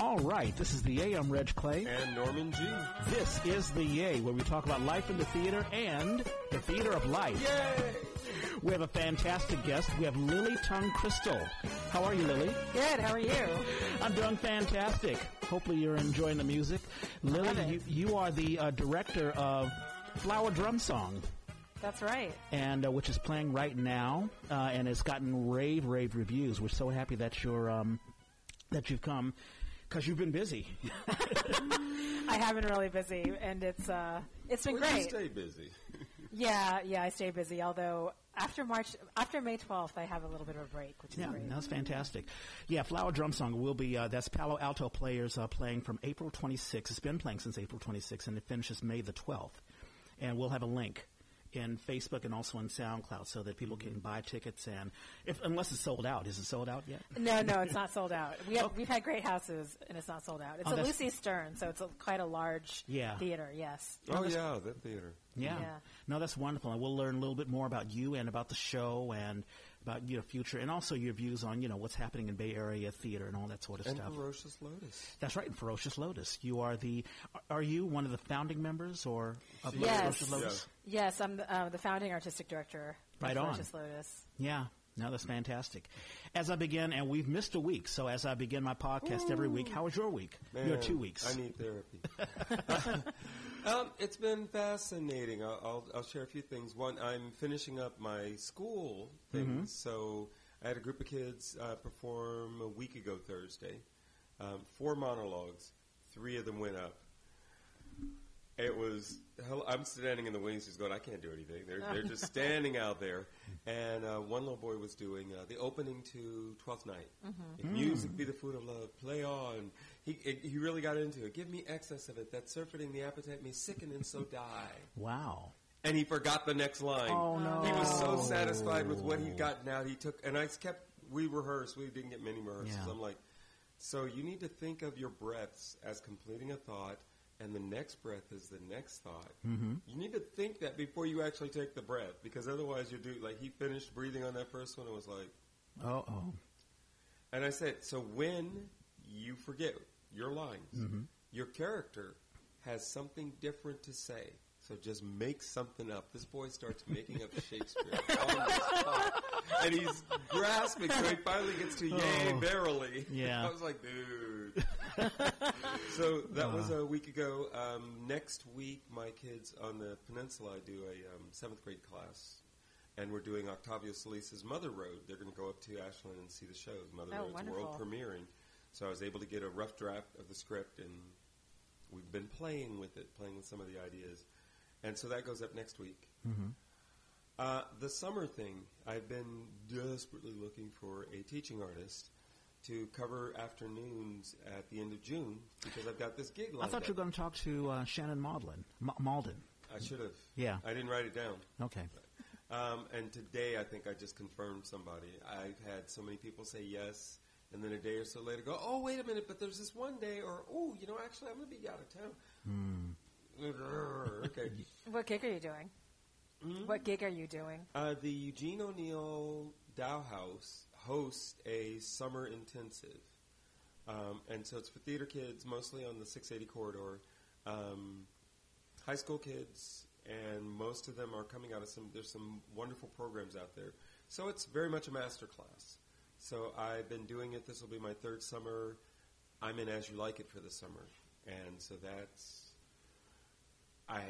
All right, this is the AM Reg Clay. And Norman G. This is the Yay, where we talk about life in the theater and the theater of life. Yay! We have a fantastic guest. We have Lily Tung Crystal. How are you, Lily? Good. How are you? I'm doing fantastic. Hopefully, you're enjoying the music. Lily, you, you are the uh, director of Flower Drum Song. That's right. and uh, which is playing right now, uh, and it's gotten rave, rave reviews. We're so happy that you're um, that you've come because you've been busy. I have been really busy, and it's uh, it's been Well, you great. stay busy. Yeah, yeah, I stay busy. Although after March, after May twelfth, I have a little bit of a break, which is yeah, great. that's fantastic. Yeah, Flower Drum Song will be uh, that's Palo Alto players uh, playing from April 26th. It's been playing since April 26th, and it finishes May the 12th. And we'll have a link in Facebook and also in SoundCloud so that people can buy tickets. And if unless it's sold out, is it sold out yet? No, no, it's not sold out. We have we've had great houses, and it's not sold out. It's Oh, a Lucy Stern, so it's a, quite a large Yeah. theater. Yes. oh, yeah, that theater. Yeah. Yeah. No, that's wonderful. And we'll learn a little bit more about you and about the show and about your future and also your views on, you know, what's happening in Bay Area theater and all that sort of And stuff. Ferocious Lotus. That's right, in Ferocious Lotus. You are the are you one of the founding members or of Yes. Ferocious Lotus? Yes, I'm the, uh, the founding artistic director. of Right on. Ferocious Lotus. Yeah. No, that's fantastic. As I begin, and we've missed a week, so as I begin my podcast every week, how was your week? your two weeks. I need therapy. um, it's been fascinating. I'll, I'll, I'll share a few things. One, I'm finishing up my school things. Mm-hmm. So I had a group of kids uh, perform a week ago Thursday. Um, four monologues. Three of them went up. It was. hell- I'm standing in the wings, just going. I can't do anything. They're they're just standing out there. And uh, one little boy was doing uh, the opening to Twelfth Night. If music be the food of love, play on. He he really got into it. Give me excess of it. That surfeiting the appetite may sicken and so die. wow. And he forgot the next line. Oh, no. He was so satisfied with what he'd gotten out. He took and I kept. We rehearsed. We didn't get many rehearsals. Yeah. I'm like, so you need to think of your breaths as completing a thought, and the next breath is the next thought. Mm-hmm. You need to think that before you actually take the breath, because otherwise you do. Like he finished breathing on that first one, and was like, Oh, oh. and I said, so when you forget your lines, Mm-hmm. your character has something different to say. So just make something up. This boy starts making up Shakespeare on the spot. And he's grasping, so he finally gets to yay, Oh. verily. Yeah. I was like, dude. so that was a week ago. Um, next week, my kids on the peninsula, I do a um, seventh grade class. And we're doing Octavio Solis's Mother Road. They're going to go up to Ashland and see the show. Mother Oh, Road's wonderful. world premiering. So I was able to get a rough draft of the script, and we've been playing with it, playing with some of the ideas. And so that goes up next week. Uh, the summer thing, I've been desperately looking for a teaching artist to cover afternoons at the end of June because I've got this gig I thought you were going to talk to uh, Shannon Maudlin. Ma- Malden. I should have. Yeah. I didn't write it down. Okay. Um, and today, I think I just confirmed somebody. I've had so many people say yes, and then a day or so later go, "Oh, wait a minute, but there's this one day," or "Oh, you know, actually, I'm going to be out of town." okay. What gig are you doing? Hmm? What gig are you doing? Uh, the Eugene O'Neill Tao House hosts a summer intensive. Um, and so it's for theater kids, mostly on the 680 corridor. Um, high school kids, and most of them are coming out of some, there's some wonderful programs out there. So it's very much a master class. So I've been doing it. This will be my third summer. I'm in As You Like It for the summer. And so that's, I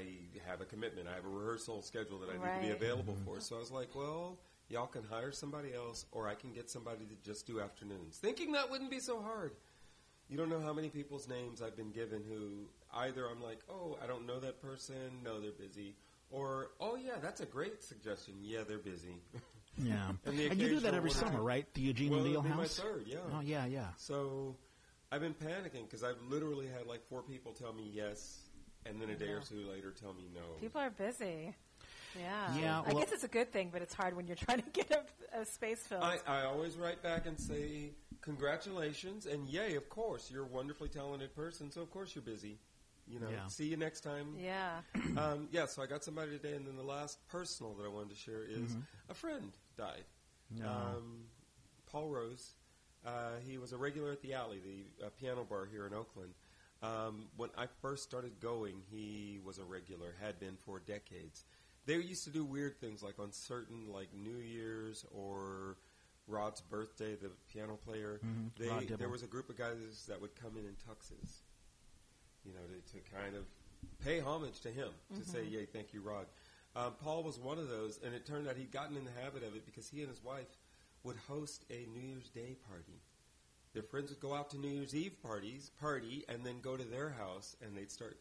have a commitment. I have a rehearsal schedule that I need to be available mm-hmm. for. So I was like, well, y'all can hire somebody else, or I can get somebody to just do afternoons. Thinking that wouldn't be so hard. You don't know how many people's names I've been given who either I'm like, oh, I don't know that person, no, they're busy, or oh yeah, that's a great suggestion. Yeah, they're busy. Yeah. And and you do that every one- summer, right? The Eugene well, O'Neill it'll my House? third, yeah. Oh, yeah, yeah. So I've been panicking because I've literally had like four people tell me yes, and then a day or two later tell me no. People are busy. Yeah. Yeah, I guess it's a good thing, but it's hard when you're trying to get a, a space filled. I, I always write back and say congratulations and yay, of course you're a wonderfully talented person, so of course you're busy. You know, Yeah. see you next time. yeah. Um, yeah, so I got somebody today, and then the last personal that I wanted to share is a friend died. No. Um, Paul Rose Uh, he was a regular at the Alley, the uh, piano bar here in Oakland. Um, when I first started going, he was a regular, had been for decades. They used to do weird things, like on certain, like New Year's or Rod's birthday, the piano player. Mhm, They, there was a group of guys that would come in in tuxes, you know, to, to kind of pay homage to him, to say, "Yay, thank you, Rod." Um, Paul was one of those, and it turned out he'd gotten in the habit of it because he and his wife would host a New Year's Day party. Their friends would go out to New Year's Eve parties, party, and then go to their house, and they'd start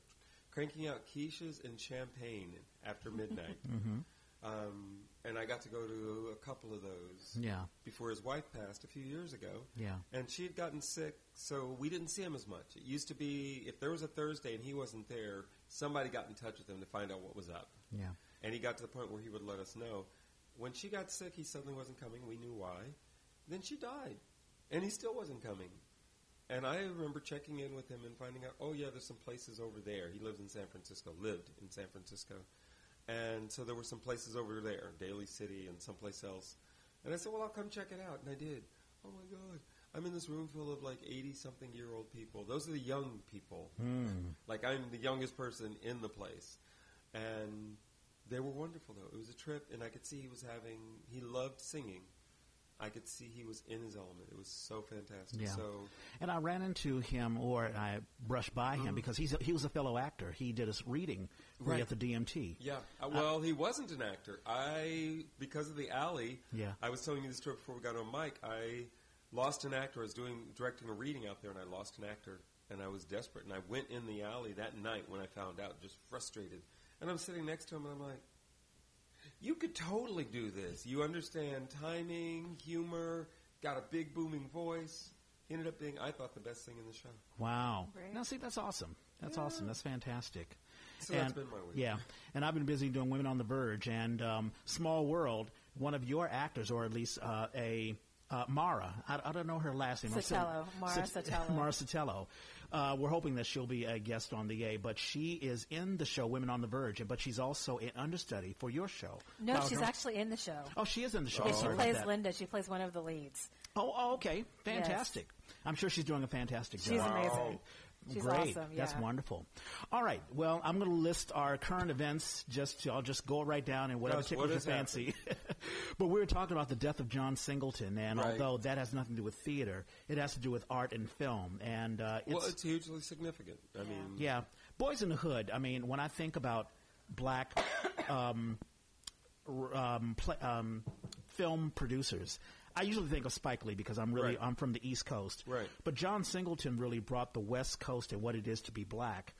cranking out quiches and champagne after midnight. Mm-hmm. um, and I got to go to a couple of those Yeah. before his wife passed a few years ago. Yeah. And she had gotten sick, so we didn't see him as much. It used to be if there was a Thursday and he wasn't there, somebody got in touch with him to find out what was up. Yeah. And he got to the point where he would let us know. When she got sick, he suddenly wasn't coming. We knew why. Then she died, and he still wasn't coming. And I remember checking in with him and finding out, oh yeah, there's some places over there. He lives in San Francisco, lived in San Francisco, and so there were some places over there, Daly City and someplace else. And I said, well, I'll come check it out, and I did. Oh my God, I'm in this room full of like 80 something year old people. Those are the young people. Mm. Like I'm the youngest person in the place, and they were wonderful though. It was a trip, and I could see he was having. He loved singing. I could see he was in his element. It was so fantastic. Yeah. So And I ran into him, or I brushed by him because he's a, he was a fellow actor. He did his reading right. At the DMT. yeah. Uh, well, he wasn't an actor. I because of the alley. Yeah. I was telling you this story before we got on mic. I lost an actor. I was doing directing a reading out there, and I lost an actor, and I was desperate. And I went in the alley that night when I found out, just frustrated. And I'm sitting next to him, and I'm like, "You could totally do this. You understand timing, humor, got a big booming voice." He ended up being, I thought, the best thing in the show. Wow. Great. Now, see, that's awesome. That's Yeah. awesome. That's fantastic. So and, that's been my week. Yeah, and I've been busy doing Women on the Verge and um, Small World. One of your actors, or at least uh, a uh, Mara. I, I don't know her last name. Sotelo. Mara Sot- Sotelo. Mara Sotelo. Uh, we're hoping that she'll be a guest on the A, but she is in the show Women on the Verge, but she's also an understudy for your show. No, she's her- actually in the show. Oh, she is in the show. Yeah, I'm she plays. Linda. She plays one of the leads. Oh, oh, okay. Fantastic. I'm sure she's doing a fantastic job. She's amazing. She's Great. awesome. That's wonderful. All right. Well, I'm going to list our current events. Just I'll just go right down and whatever Gus, tickles what your fancy. but we were talking about the death of John Singleton, and Right. although that has nothing to do with theater, it has to do with art and film. And uh, it's, Well, it's hugely significant. I mean, yeah, Boys in the Hood. I mean, when I think about black um, r- um, pla um, film producers, I usually think of Spike Lee because I'm really Right. I'm from the East Coast. Right. But John Singleton really brought the West Coast and what it is to be black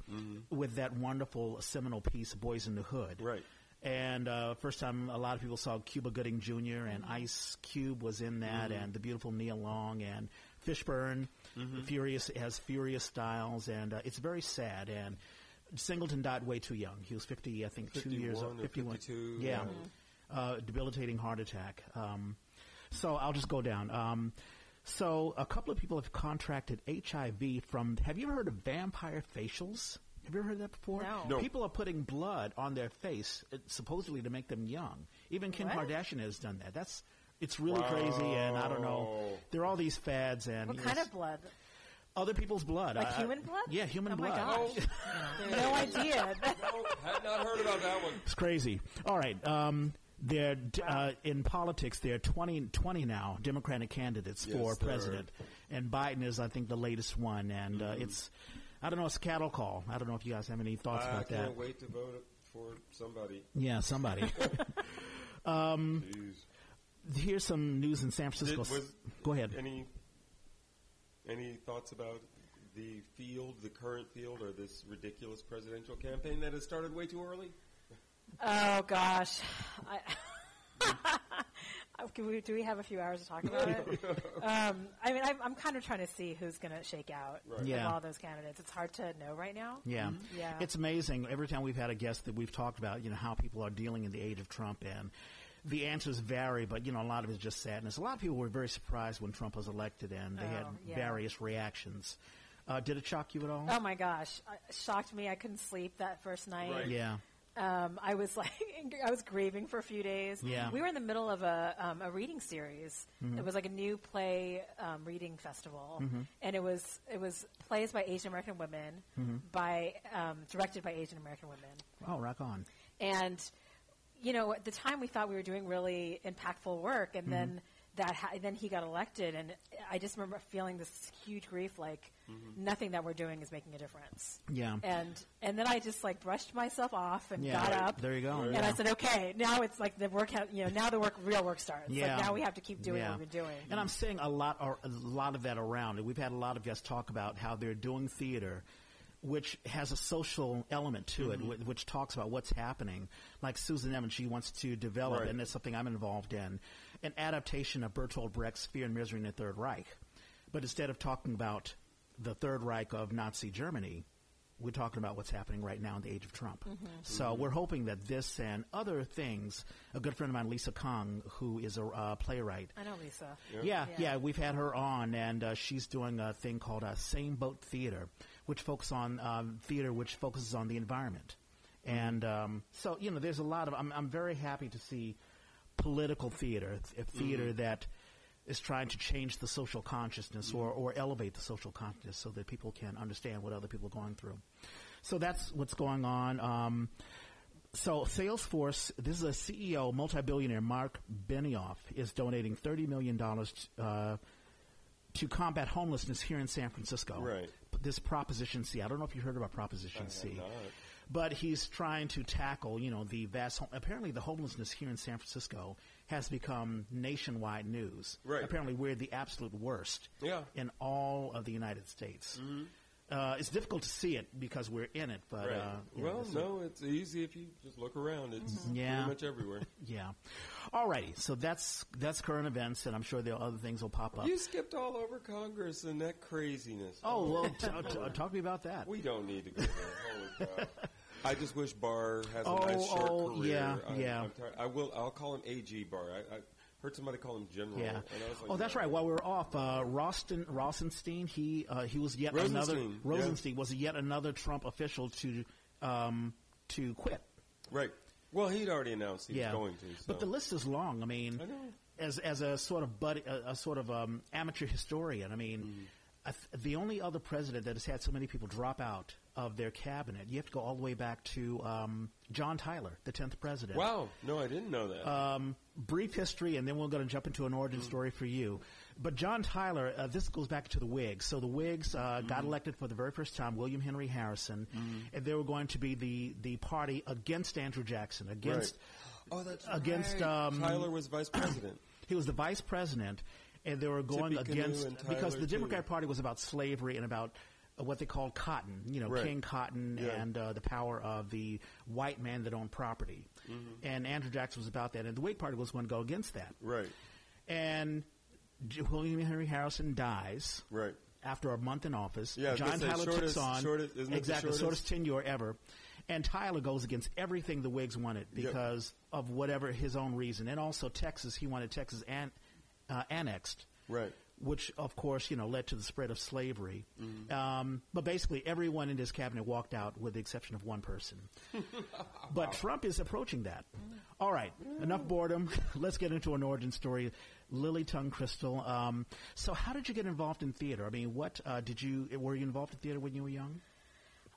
with that wonderful seminal piece, Boys in the Hood. Mm-hmm. Right. And uh, first time a lot of people saw Cuba Gooding Jr. and Ice Cube was in that, Mm-hmm. and the beautiful Neil Long and Fishburne. Furious has furious styles, and uh, it's very sad. And Singleton died way too young. He was fifty, I think, two years old. fifty-one. 52, Yeah, yeah. uh, debilitating heart attack. Um, so I'll just go down. Um, so a couple of people have contracted HIV from. Have you ever heard of vampire facials? Have you ever heard of that before? No. No. People are putting blood on their face, uh, supposedly to make them young. Even Kim What? Kardashian has done that. That's it's really crazy, and I don't know. There are all these fads, and What kind of blood? other people's blood, Like I- I- human blood? Yeah, human oh blood. my gosh. no idea. Oh, had not heard about that one. It's crazy. All right. Um, they're uh, in politics. There are 20, 20 now Democratic candidates Yes, for there are. president, and Biden is, I think, the latest one. And uh, it's, I don't know, it's a cattle call. I don't know if you guys have any thoughts I about that. I can't wait to vote for somebody. Yeah, somebody. Um. Here's some news in San Francisco. Did- was Go ahead. Any any thoughts about the field, the current field, or this ridiculous presidential campaign that has started way too early? Oh gosh. I, Can we, do we have a few hours to talk about it? um, I mean, I'm, I'm kind of trying to see who's going to shake out Right. of all those candidates. It's hard to know right now. Yeah. Yeah. It's amazing. Every time we've had a guest that we've talked about, you know, how people are dealing in the age of Trump and the answers vary, but you know, a lot of it is just sadness. A lot of people were very surprised when Trump was elected and they had Oh, yeah. various reactions. Uh, did it shock you at all? Oh my gosh, it shocked me. I couldn't sleep that first night. Right. Yeah. Um, I was like, I was grieving for a few days. Yeah. We were in the middle of a, um, a reading series. It was like a new play um, reading festival, and it was it was plays by Asian American women, by um, directed by Asian American women, Oh, rock on. and you know at the time we thought we were doing really impactful work, and then that ha- then he got elected, and I just remember feeling this huge grief, like mm-hmm. nothing that we're doing is making a difference. Yeah. And and then I just like brushed myself off and Yeah. got Right. up. There you go. And Yeah. I said, okay, now it's like the work. Ha- you know, now the work, real work starts. Yeah. Like now we have to keep doing Yeah. what we're doing. And I'm seeing a lot, or a lot of that around. And we've had a lot of guests talk about how they're doing theater, which has a social element to it, mm-hmm. wh- which talks about what's happening. Like Susan Evans, she wants to develop, Right. and it's something I'm involved in, an adaptation of Bertolt Brecht's Fear and Misery in the Third Reich. But instead of talking about the Third Reich of Nazi Germany, we're talking about what's happening right now in the age of Trump. So we're hoping that this and other things, a good friend of mine, Lisa Kong, who is a uh, playwright, I know, Lisa. yeah, Yeah. yeah, we've had her on, and uh, she's doing a thing called uh, Same Boat Theater, which focuses on um, theater, which focuses on the environment. And um, so, you know, there's a lot of. I'm, I'm very happy to see political theater, a theater that is trying to change the social consciousness or, or elevate the social consciousness so that people can understand what other people are going through. So that's what's going on. Um, so Salesforce, this is a CEO, multi-billionaire, Marc Benioff, is donating $30 million uh, to combat homelessness here in San Francisco. Right. This Proposition C. I don't know if you heard about Proposition I C. But he's trying to tackle, you know, the vast. Hom- apparently, the homelessness here in San Francisco has become nationwide news. Right. Apparently, we're the absolute worst Yeah. in all of the United States. Mm-hmm. Uh, it's difficult to see it because we're in it, but Right. uh, you know, well, no, it's easy if you just look around. It's Yeah. pretty much everywhere. yeah. Alrighty, so that's that's current events, and I'm sure there are other things will pop up. You skipped all over Congress and that craziness. oh well, t- t- talk to me about that. We don't need to go there. Holy cow. I just wish Barr has a Oh, nice short oh, career. yeah, I'm, yeah. I will. I'll call him AG Barr. I, I heard somebody call him General. Yeah. And I was like, oh, that's no. right. While we were off, uh, Rosten, Rosenstein, he uh, he was yet another Rosenstein, yeah. Was yet another Trump official to um, to quit. Right. Well, he'd already announced he yeah, was going to. So. but the list is long. I mean, I as as a sort of buddy, a, a sort of um, amateur historian, I mean. I th- the only other president that has had so many people drop out of their cabinet, you have to go all the way back to um, John Tyler, the tenth president. Wow. No, I didn't know that. Um, brief history, and then we're going to jump into an origin story for you. But John Tyler, uh, this goes back to the Whigs. So the Whigs uh, got elected for the very first time, William Henry Harrison, and they were going to be the, the party against Andrew Jackson, against oh, that's against, right. um, Tyler was vice president. he was the vice president, and they were going Tippecanoe against because the too. Party was about slavery and about what they called cotton, you know, Right. King Cotton Yeah. and uh, the power of the white man that owned property. Mm-hmm. And Andrew Jackson was about that, and the Whig Party was going to go against that. right. And J- William Henry Harrison dies Right. after a month in office. Yeah, John Tyler shortest- takes on shortest- it the exactly shortest? shortest tenure ever, and Tyler goes against everything the Whigs wanted because of whatever his own reason, and also Texas. He wanted Texas an, uh, annexed, Right. Which of course you know led to the spread of slavery. Mm-hmm. Um, but basically, everyone in his cabinet walked out, with the exception of one person. but Trump is approaching that. All right, enough boredom. Let's get into an origin story. Lily Tung Crystal. Um, so, how did you get involved in theater? I mean, what uh, did you were you involved in theater when you were young?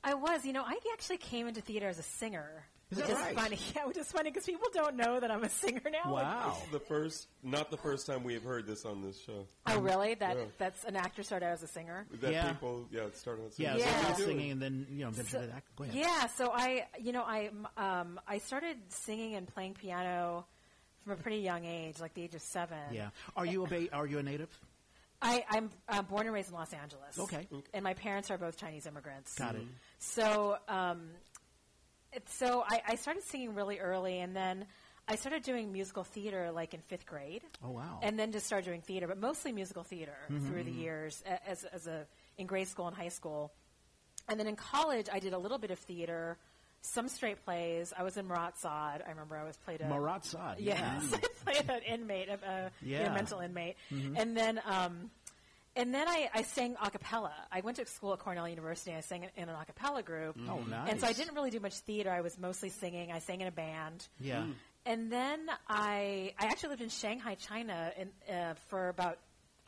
I was, you know, I actually came into theater as a singer. Is which that is right? funny. Yeah, which is funny because people don't know that I'm a singer now. Like, Wow. This is the first, not the first time we have heard this on this show. oh, really? That Yeah. that's an actor started out as a singer. That Yeah. people, yeah, it started out singing. so Yeah. you were What are you singing, and then you know, then So- go ahead. Yeah, so I, you know, I um, I started singing and playing piano from a pretty young age, like the age of seven. Yeah. Are you a ba- are you a native? I, I'm uh, born and raised in Los Angeles. Okay. And my parents are both Chinese immigrants. Got it. So, um, it, so I, I started singing really early, and then I started doing musical theater like in fifth grade. Oh wow. And then just started doing theater, but mostly musical theater Mm-hmm, through the years as, as a in grade school and high school. And then in college, I did a little bit of theater, some straight plays. I was in Marat/Sade. I remember I was played a Marat Sod. Yes, I played an inmate, a, a you know, mental inmate, and then um, and then I, I sang a cappella. I went to school at Cornell University. I sang in an a cappella group. Mm. Oh, nice. And so I didn't really do much theater. I was mostly singing. I sang in a band. Yeah. Mm. And then I I actually lived in Shanghai, China, in, uh, for about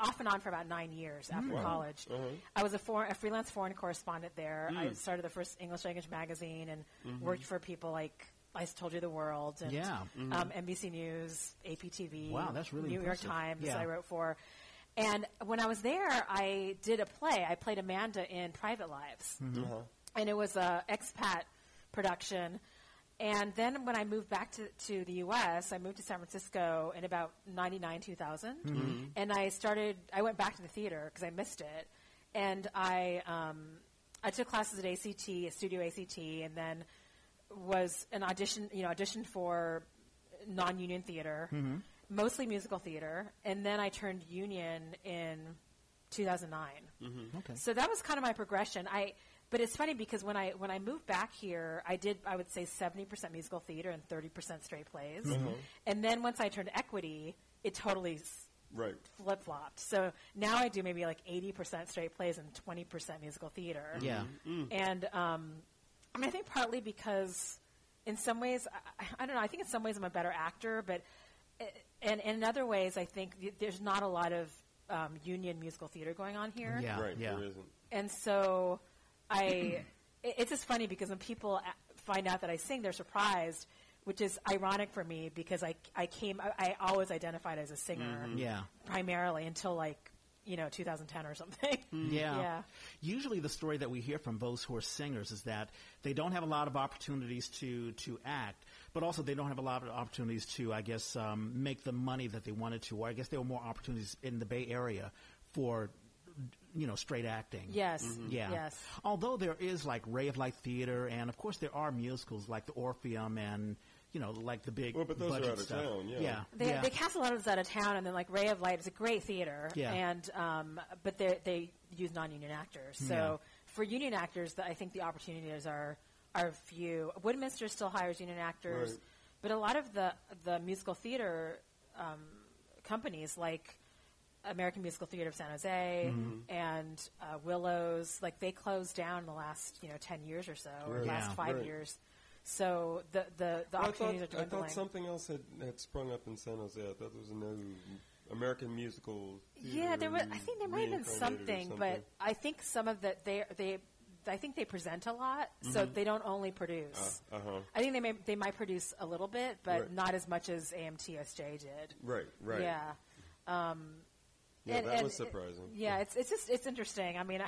off and on for about nine years after mm. college. Uh-huh. I was a, for, a freelance foreign correspondent there. I started the first English language magazine and mm-hmm. worked for people like I Told You the World and Yeah. Mm-hmm. um, NBC News, APTV. Wow, that's really New impressive. York Times. Yeah. I wrote for. And when I was there, I did a play. I played Amanda in Private Lives Uh-huh. and it was a expat production. And then when I moved back to, to the U.S., I moved to San Francisco in about 99, 2000. And I started, I went back to the theater because I missed it. And I, um, I took classes at ACT, at Studio ACT, and then was an audition, you know, auditioned for non-union theater, mostly musical theater. And then I turned union in 2009. Okay. So that was kind of my progression. I, but it's funny because when I when I moved back here, I did I would say seventy percent musical theater and thirty percent straight plays. And then once I turned equity, it totally Right. flip flopped. So now I do maybe like eighty percent straight plays and twenty percent musical theater. Yeah. And um, I mean, I think partly because in some ways, I, I don't know. I think in some ways I'm a better actor, but uh, and, and in other ways, I think th- there's not a lot of um, union musical theater going on here Yeah. Right. yeah. There isn't. and so I, it- it's just funny because when people a- find out that I sing, they're surprised, which is ironic for me because I, I came, I, I always identified as a singer mm-hmm. Yeah. primarily until like, you know, 2010 or something. Mm-hmm. Yeah. Yeah. Usually, the story that we hear from those who are singers is that they don't have a lot of opportunities to to act, but also they don't have a lot of opportunities to, I guess, um, make the money that they wanted to. Or I guess there were more opportunities in the Bay Area for, you know, straight acting. Yes. Yeah. Yes. Although there is like Ray of Light Theater, and of course there are musicals like the Orpheum and you know like the big Well, but those are out of stuff. town, yeah. yeah. They, yeah. they cast a lot of those out of town, and then like Ray of Light is a great theater, Yeah. and um, but they they use non-union actors. So Yeah. for union actors, the, I think the opportunities are are few. Woodminster still hires union actors, Right. but a lot of the the musical theater um, companies like American Musical Theater of San Jose Mm-hmm. and uh, Willows, like they closed down in the last you know ten years or so, or Right. last Yeah. five Right. years. So the the, the Well, I opportunities thought, are I thought something else had, had sprung up in San Jose. I thought there was a new American musical. Yeah, there was. I think there might have been reincarnated or something, but I think some of the they they. I think they present a lot, so they don't only produce. uh huh. I think they may they might produce a little bit, but Right. not as much as AMTSJ did. Right, right. Yeah. Um, Yeah, and- that and was it- surprising. yeah, it's it's just it's interesting. I mean,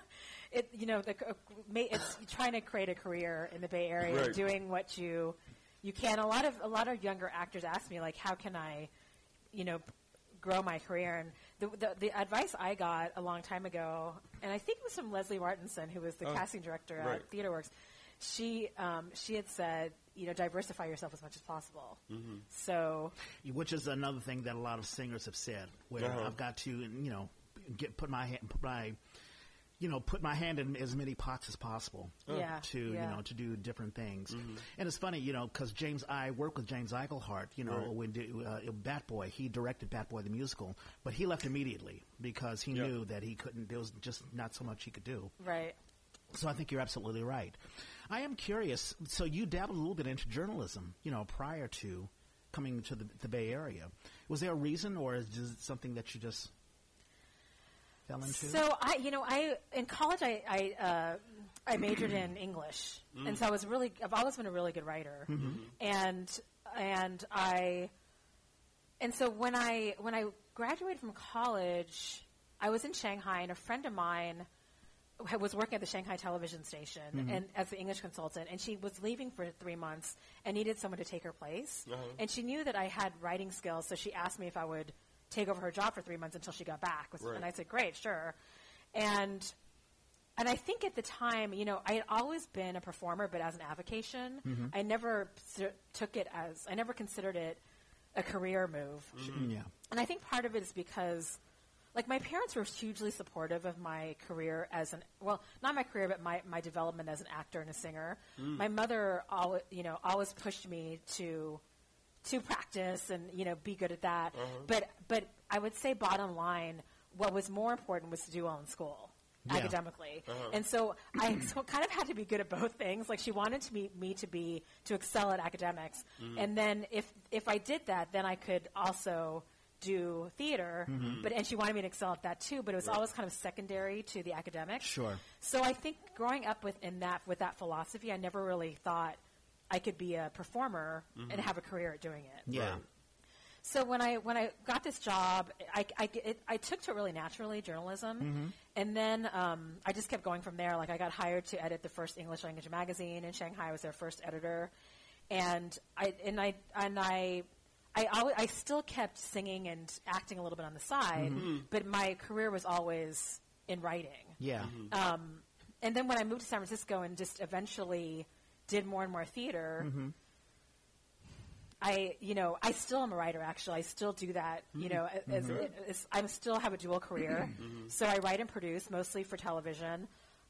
it you know the uh, it's trying to create a career in the Bay Area, Right. doing what you you can. A lot of a lot of younger actors ask me like, how can I, you know, grow my career? And the the, the advice I got a long time ago, and I think it was from Leslie Martinson, who was the Oh, casting director right. at TheaterWorks. She um, she had said, you know, diversify yourself as much as possible. Mm-hmm. So which is another thing that a lot of singers have said, where Uh-huh. I've got to, you know, get put my hand, put my, you know, put my hand in as many pots as possible. Yeah, To yeah. you know to do different things, Mm-hmm. and it's funny, you know, because James, I worked with James Eichelhart, you know, Right. when do, uh, Bat Boy, he directed Bat Boy the musical, but he left immediately because he Yeah. knew that he couldn't. There was just not so much he could do. right. So I think you're absolutely right. I am curious. So you dabbled a little bit into journalism, you know, prior to coming to the, the Bay Area. Was there a reason, or is it something that you just fell into? So I, you know, I in college I I, uh, I majored in English, and so I was really I've always been a really good writer, and and I and so when I when I graduated from college, I was in Shanghai, and a friend of mine was working at the Shanghai television station and as the English consultant, and she was leaving for three months and needed someone to take her place. Uh-huh. And she knew that I had writing skills, so she asked me if I would take over her job for three months until she got back. Was- Right. And I said, "Great, sure." And and I think at the time, you know, I had always been a performer, but as an avocation, mm-hmm. I never s- took it as I never considered it a career move. Mm. Mm, yeah. And I think part of it is because, like, my parents were hugely supportive of my career as an well, not my career, but my, my development as an actor and a singer. Mm. My mother, always, you know, always pushed me to to practice and you know be good at that. Mm-hmm. But but I would say, bottom line, what was more important was to do well in school. Yeah. Academically, uh-huh. and so I so kind of had to be good at both things. Like she wanted to be, me to be to excel at academics, mm-hmm. and then if if I did that, then I could also do theater. Mm-hmm. But and she wanted me to excel at that too. But it was always kind of secondary to the academics. Sure. So I think growing up with in that with that philosophy, I never really thought I could be a performer and mm-hmm. have a career at doing it. Yeah. Right. So when I when I got this job, I I, it, I took to it really naturally journalism, mm-hmm. and then um, I just kept going from there. Like I got hired to edit the first English language magazine in Shanghai. I was their first editor, and I and I and I. I, always, I still kept singing and acting a little bit on the side, mm-hmm. but my career was always in writing. Yeah. Um, and then when I moved to San Francisco and just eventually did more and more theater, mm-hmm. I, you know, I still am a writer. Actually, I still do that. You know, mm-hmm. as, mm-hmm. as, I still have a dual career. So I write and produce mostly for television,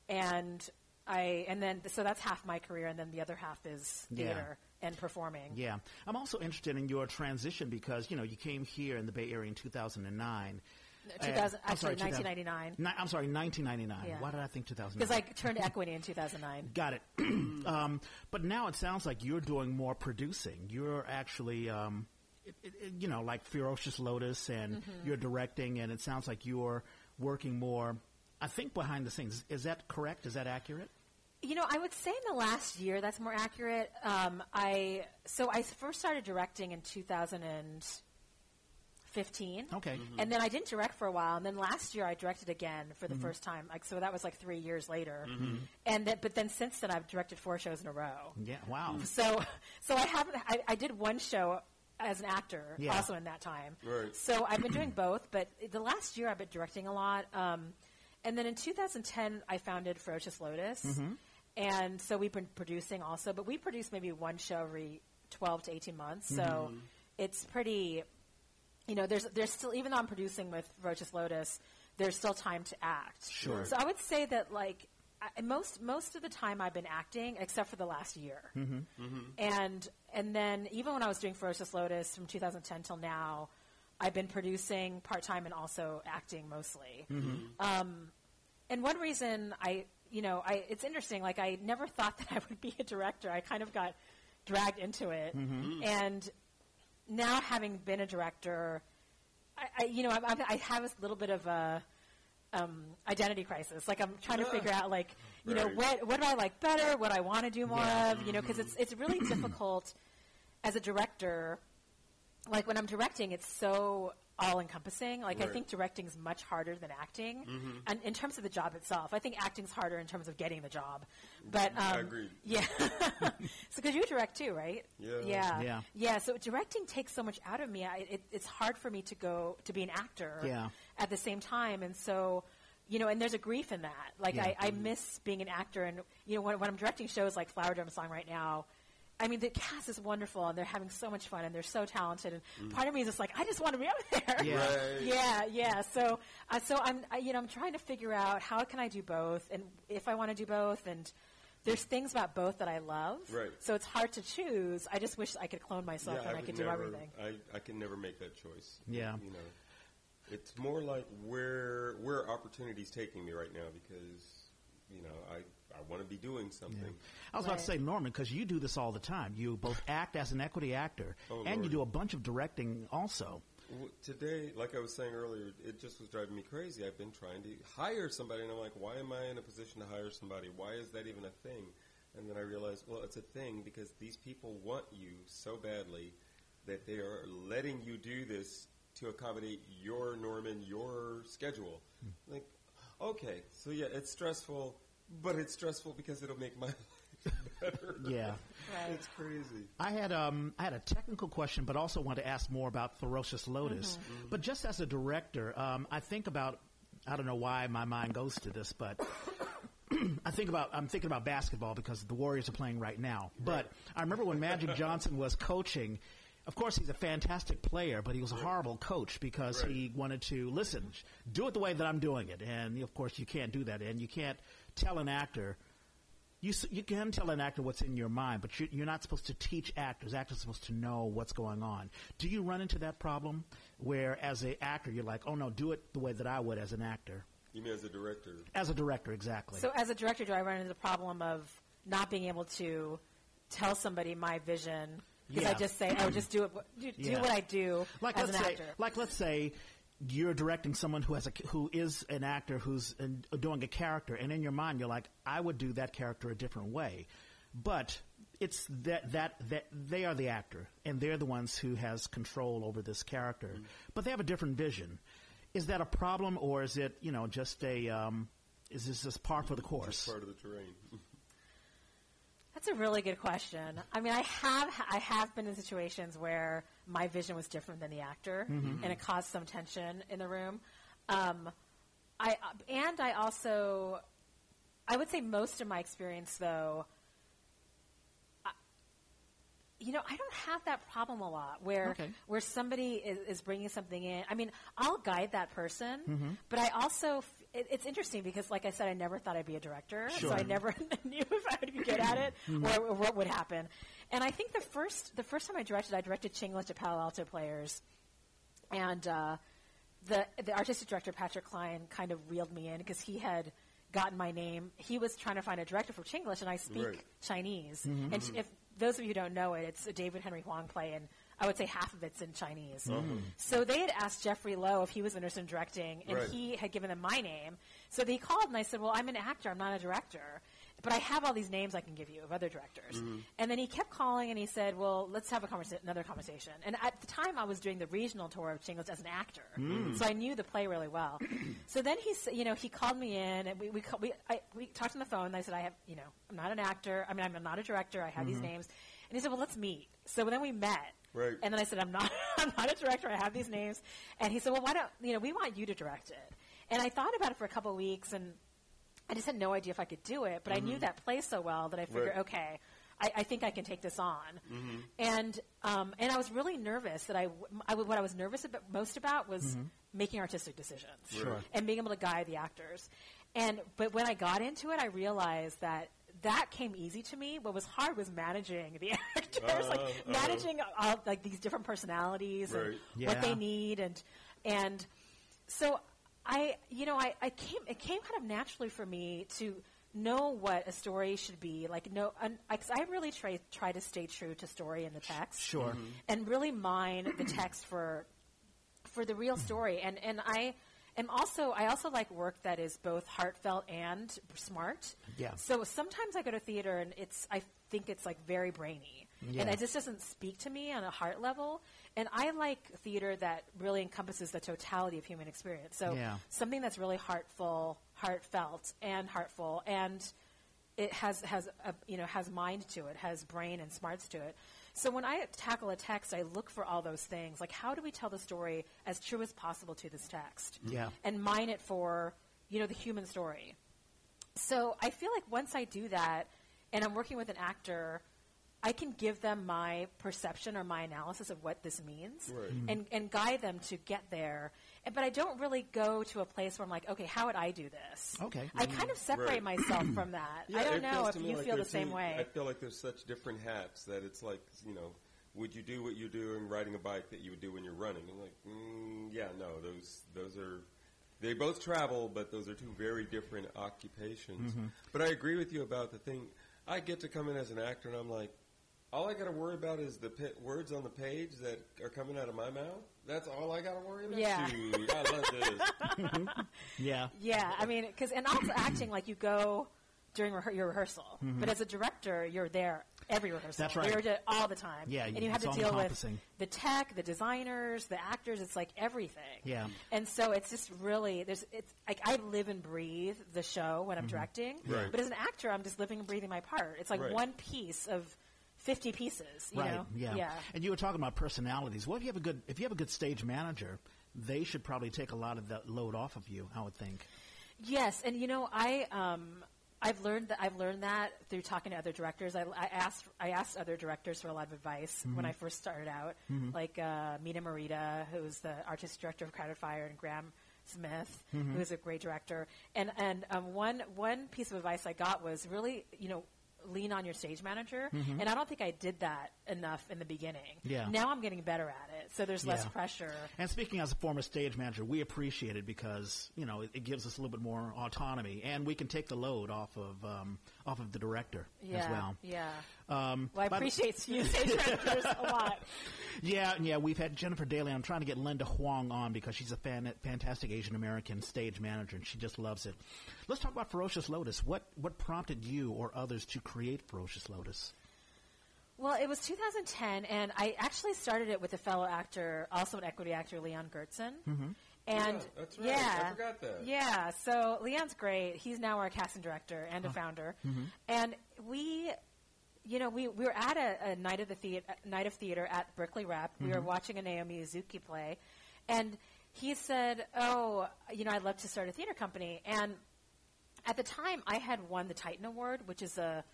and I, and then so that's half my career, and then the other half is Yeah. theater and performing. Yeah. I'm also interested in your transition because, you know, you came here in the Bay Area in 2009. Uh, 2000 I'm actually, sorry, 1999. Ni- I'm sorry, 1999. Yeah. Why did I think 2009? Because I turned equity in 2009. Got it. um, but now it sounds like you're doing more producing. You're actually, um, it, it, you know, like Ferocious Lotus, and Mm-hmm. you're directing, and it sounds like you're working more. I think behind the scenes. Is that correct? Is that accurate? You know, I would say in the last year that's more accurate. Um, I so I first started directing in 2015. Okay. Mm-hmm. And then I didn't direct for a while, and then last year I directed again for the mm-hmm. first time. Like so, that was like three years later. Mm-hmm. And then, but then since then I've directed four shows in a row. Yeah. Wow. So, so I haven't. I, I did one show as an actor, Yeah. also in that time. Right. So I've been doing both, but the last year I've been directing a lot. Um, and then in 2010, I founded Ferocious Lotus, and so we've been producing also. But we produce maybe one show every 12 to 18 months, so it's pretty. You know, there's there's still even though I'm producing with Ferocious Lotus, there's still time to act. Sure. So I would say that like I, most most of the time I've been acting, except for the last year. Mm-hmm. And and then even when I was doing Ferocious Lotus from 2010 till now, I've been producing part time and also acting mostly. Mm-hmm. Um, and one reason I, you know, I it's interesting. Like I never thought that I would be a director. I kind of got dragged into it, and now having been a director, I, I you know, I, I I have this little bit of a um, identity crisis. Like I'm trying to figure out, like, you know, what what do I like better? What I want to do more Yeah. of? You know, because it's it's really difficult as a director. Like when I'm directing, it's so all encompassing. Like I think directing is much harder than acting, and in terms of the job itself, I think acting's harder in terms of getting the job. But um, I agree. Yeah, so because you direct too, right? Yeah. yeah, Yeah. yeah. So directing takes so much out of me. I, it, it's hard for me to go to be an actor Yeah. at the same time, and so. You know, and there's a grief in that. Like, Yeah. I, I miss being an actor, and you know, when, when I'm directing shows like Flower Drum Song right now, I mean, the cast is wonderful, and they're having so much fun, and they're so talented. And part of me is just like, I just want to be up there. Yeah. Right. yeah, yeah. So, uh, so I'm, I, you know, I'm trying to figure out how can I do both, and if I want to do both, and there's things about both that I love. Right. So it's hard to choose. I just wish I could clone myself and I, would could never, do everything. I, I can never make that choice. Yeah. You know, it's more like where where opportunity's taking me right now because you know I I want to be doing something. I was about to say, Norman, because you do this all the time. You both act as an equity actor, Oh, and you do a bunch of directing also. W- Today, like I was saying earlier, it just was driving me crazy. I've been trying to hire somebody, and I'm like, why am I in a position to hire somebody? Why is that even a thing? And then I realized, well, it's a thing because these people want you so badly that they are letting you do this to accommodate your Norman, your schedule. Hmm. Like, okay, so yeah, it's stressful, but it's stressful because it'll make my life better. Yeah. Right. It's crazy. I had um, I had a technical question, but also want to ask more about Ferocious Lotus. But just as a director, um, I think about I don't know why my mind goes to this, but I think about I'm thinking about basketball because the Warriors are playing right now. But I remember when Magic Johnson was coaching. Of course, he's a fantastic player, but he was a horrible coach because Right. he wanted to listen, do it the way that I'm doing it, and of course, you can't do that, and you can't tell an actor you you can tell an actor what's in your mind, but you, you're not supposed to teach actors. Actors are supposed to know what's going on. Do you run into that problem where, as an actor, you're like, "Oh no, do it the way that I would as an actor." You mean as a director? As a director, exactly. So as a director, do I run into the problem of not being able to tell somebody my vision because I just say, "Oh, just do it. Do, do Yeah. what I do like as let's an say, actor." like let's say you're directing someone who has a who is an actor who's in, doing a character, and in your mind you're like, I would do that character a different way, but it's that that that they are the actor, and they're the ones who has control over this character, but they have a different vision. Is that a problem, or is it you know just a um, is this just par for the Just course? part of the terrain. That's a really good question. I mean, I have I have been in situations where my vision was different than the actor, Mm-hmm. and it caused some tension in the room. Um, I and I also, I would say most of my experience though. I- You know, I don't have that problem a lot where Okay. where somebody is, is bringing something in. I mean, I'll guide that person, Mm-hmm. but I also it, it's interesting because, like I said, I never thought I'd be a director, Sure. so I never knew if I would be good at it or, or what would happen. And I think the first the first time I directed, I directed Chinglish to Palo Alto Players, and uh, the the artistic director Patrick Klein kind of reeled me in because he had gotten my name. He was trying to find a director for Chinglish, and I speak Right. Chinese. And if those of you who don't know it, it's a David Henry Hwang play, and I would say half of it's in Chinese. Mm-hmm. So they had asked Jeffrey Lo if he was interested in directing, and Right. he had given them my name. So they called, and I said, "Well, I'm an actor. I'm not a director." But I have all these names I can give you of other directors. Mm-hmm. And then he kept calling and he said, well, let's have a conversa- another conversation. And at the time, I was doing the regional tour of Chinglish as an actor. Mm. So I knew the play really well. so then he, you know, he called me in and we, we, we, I, we talked on the phone and I said, I have, you know, I'm not an actor. I mean, I'm not a director. I have these mm-hmm. names. And he said, well, let's meet. So then we met. Right. And then I said, I'm not, I'm not a director. I have these names. And he said, well, why don't, you know, we want you to direct it. And I thought about it for a couple of weeks and I just had no idea if I could do it, but I knew mm-hmm. that play so well that I figured, Right. okay, I, I think I can take this on. Mm-hmm. And um, and I was really nervous that I, w- I w- what I was nervous about, most about was mm-hmm. making artistic decisions Sure. and being able to guide the actors. And but when I got into it, I realized that that came easy to me. What was hard was managing the actors, like Uh-huh, uh-huh. managing all like these different personalities Right. and Yeah. what they need and and so I, you know, I, I came, it came kind of naturally for me to know what a story should be. Like, no, un, I, 'cause I really try, try to stay true to story in the text. Sure. And really mine the text for, for the real story. And, and I am also, I also like work that is both heartfelt and smart. Yeah. So sometimes I go to theater and it's, I think it's like very brainy. Yeah. And it just doesn't speak to me on a heart level. And I like theater that really encompasses the totality of human experience. So Yeah. something that's really heartful, heartfelt, and heartful, and it has has a, you know has mind to it, has brain and smarts to it. So when I tackle a text, I look for all those things. Like, how do we tell the story as true as possible to this text? Mm-hmm. Yeah. And mine it for you know the human story. So I feel like once I do that, and I'm working with an actor, I can give them my perception or my analysis of what this means, Right. and and guide them to get there. And- But I don't really go to a place where I'm like, okay, how would I do this? Okay. I kind of separate Right. myself from that. Yeah, I don't know if you like feel the same two- way. I feel like there's such different hats that it's like, you know, would you do what you're doing riding a bike that you would do when you're running? And like, mm, yeah, no, those those are they both travel, but those are two very different occupations. Mm-hmm. But I agree with you about the thing. I get to come in as an actor, and I'm like, all I got to worry about is the pi words on the page that are coming out of my mouth. That's all I got to worry about. Yeah. Shoot, I love this. Yeah. Yeah, I mean, because and also acting like you go during rehe- your rehearsal, mm-hmm. but as a director, you're there every rehearsal. Mm-hmm. That's right. You're there all the time. Yeah, and you have to deal with the tech, the designers, the actors. It's like everything. Yeah. and so it's just really there's it's like I live and breathe the show when I'm directing. Right. But as an actor, I'm just living and breathing my part. It's like Right. one piece of fifty pieces. You right. know? Yeah. Yeah. And you were talking about personalities. Well, if you have a good if you have a good stage manager, they should probably take a lot of that load off of you. I would think. Yes, and you know, I um, I've learned that I've learned that through talking to other directors. I, I asked I asked other directors for a lot of advice when I first started out, like uh, Mina Morita, who's the artistic director of Crowded Fire, and Graham Smith, Mm-hmm. who is a great director. And and um, one one piece of advice I got was really, you know, lean on your stage manager. And I don't think I did that enough in the beginning. Mm-hmm. Yeah. Now I'm getting better at it, so there's less Yeah. pressure. And speaking as a former stage manager, we appreciate it because you know it, it gives us a little bit more autonomy, and we can take the load off of um, off of the director Yeah, as well. yeah. Um, Well, I by the- appreciate you stage managers a lot. Yeah, yeah, we've had Jennifer Daly. I'm trying to get Linda Huang on because she's a fan, fantastic Asian American stage manager, and she just loves it. Let's talk about Ferocious Lotus. What what prompted you or others to create Ferocious Lotus? Well, it was 2010, and I actually started it with a fellow actor, also an equity actor, Leon Goertzen. Mm-hmm. And Yeah, that's right. Yeah, I forgot that. Yeah, so Leon's great. He's now our casting director and a founder. And we, you know, we, we were at a, a night of the theater, night of theater at Berkeley Rep. We were watching a Naomi Iizuka play, and he said, "Oh, you know, I'd love to start a theater company." And at the time, I had won the Titan Award, which is a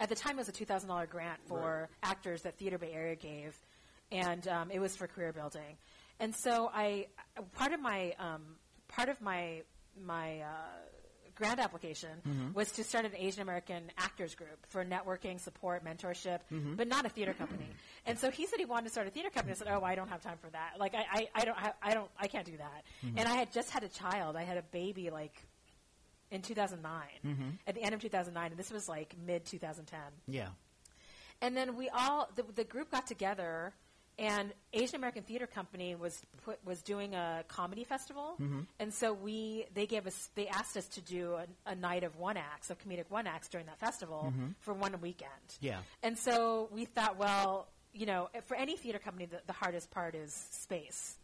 at the time it was a two thousand dollar grant for actors that Theater Bay Area gave, and um, it was for career building. And so I part of my um, part of my my uh, grant application mm-hmm. was to start an Asian American actors group for networking, support, mentorship, mm-hmm. but not a theater company. And so he said he wanted to start a theater company. I said, "Oh, I don't have time for that. Like, I, I, I don't, have, I don't, I can't do that." Mm-hmm. And I had just had a child. I had a baby, like in 2009, at the end of 2009, and this was like mid 2010. Yeah, And then we all, the, the group got together, and Asian American Theater Company was put, was doing a comedy festival, mm-hmm. and so we they gave us they asked us to do a, a night of one acts, of comedic one acts during that festival mm-hmm. for one weekend. Yeah. And so we thought, well, you know, for any theater company, the, the hardest part is space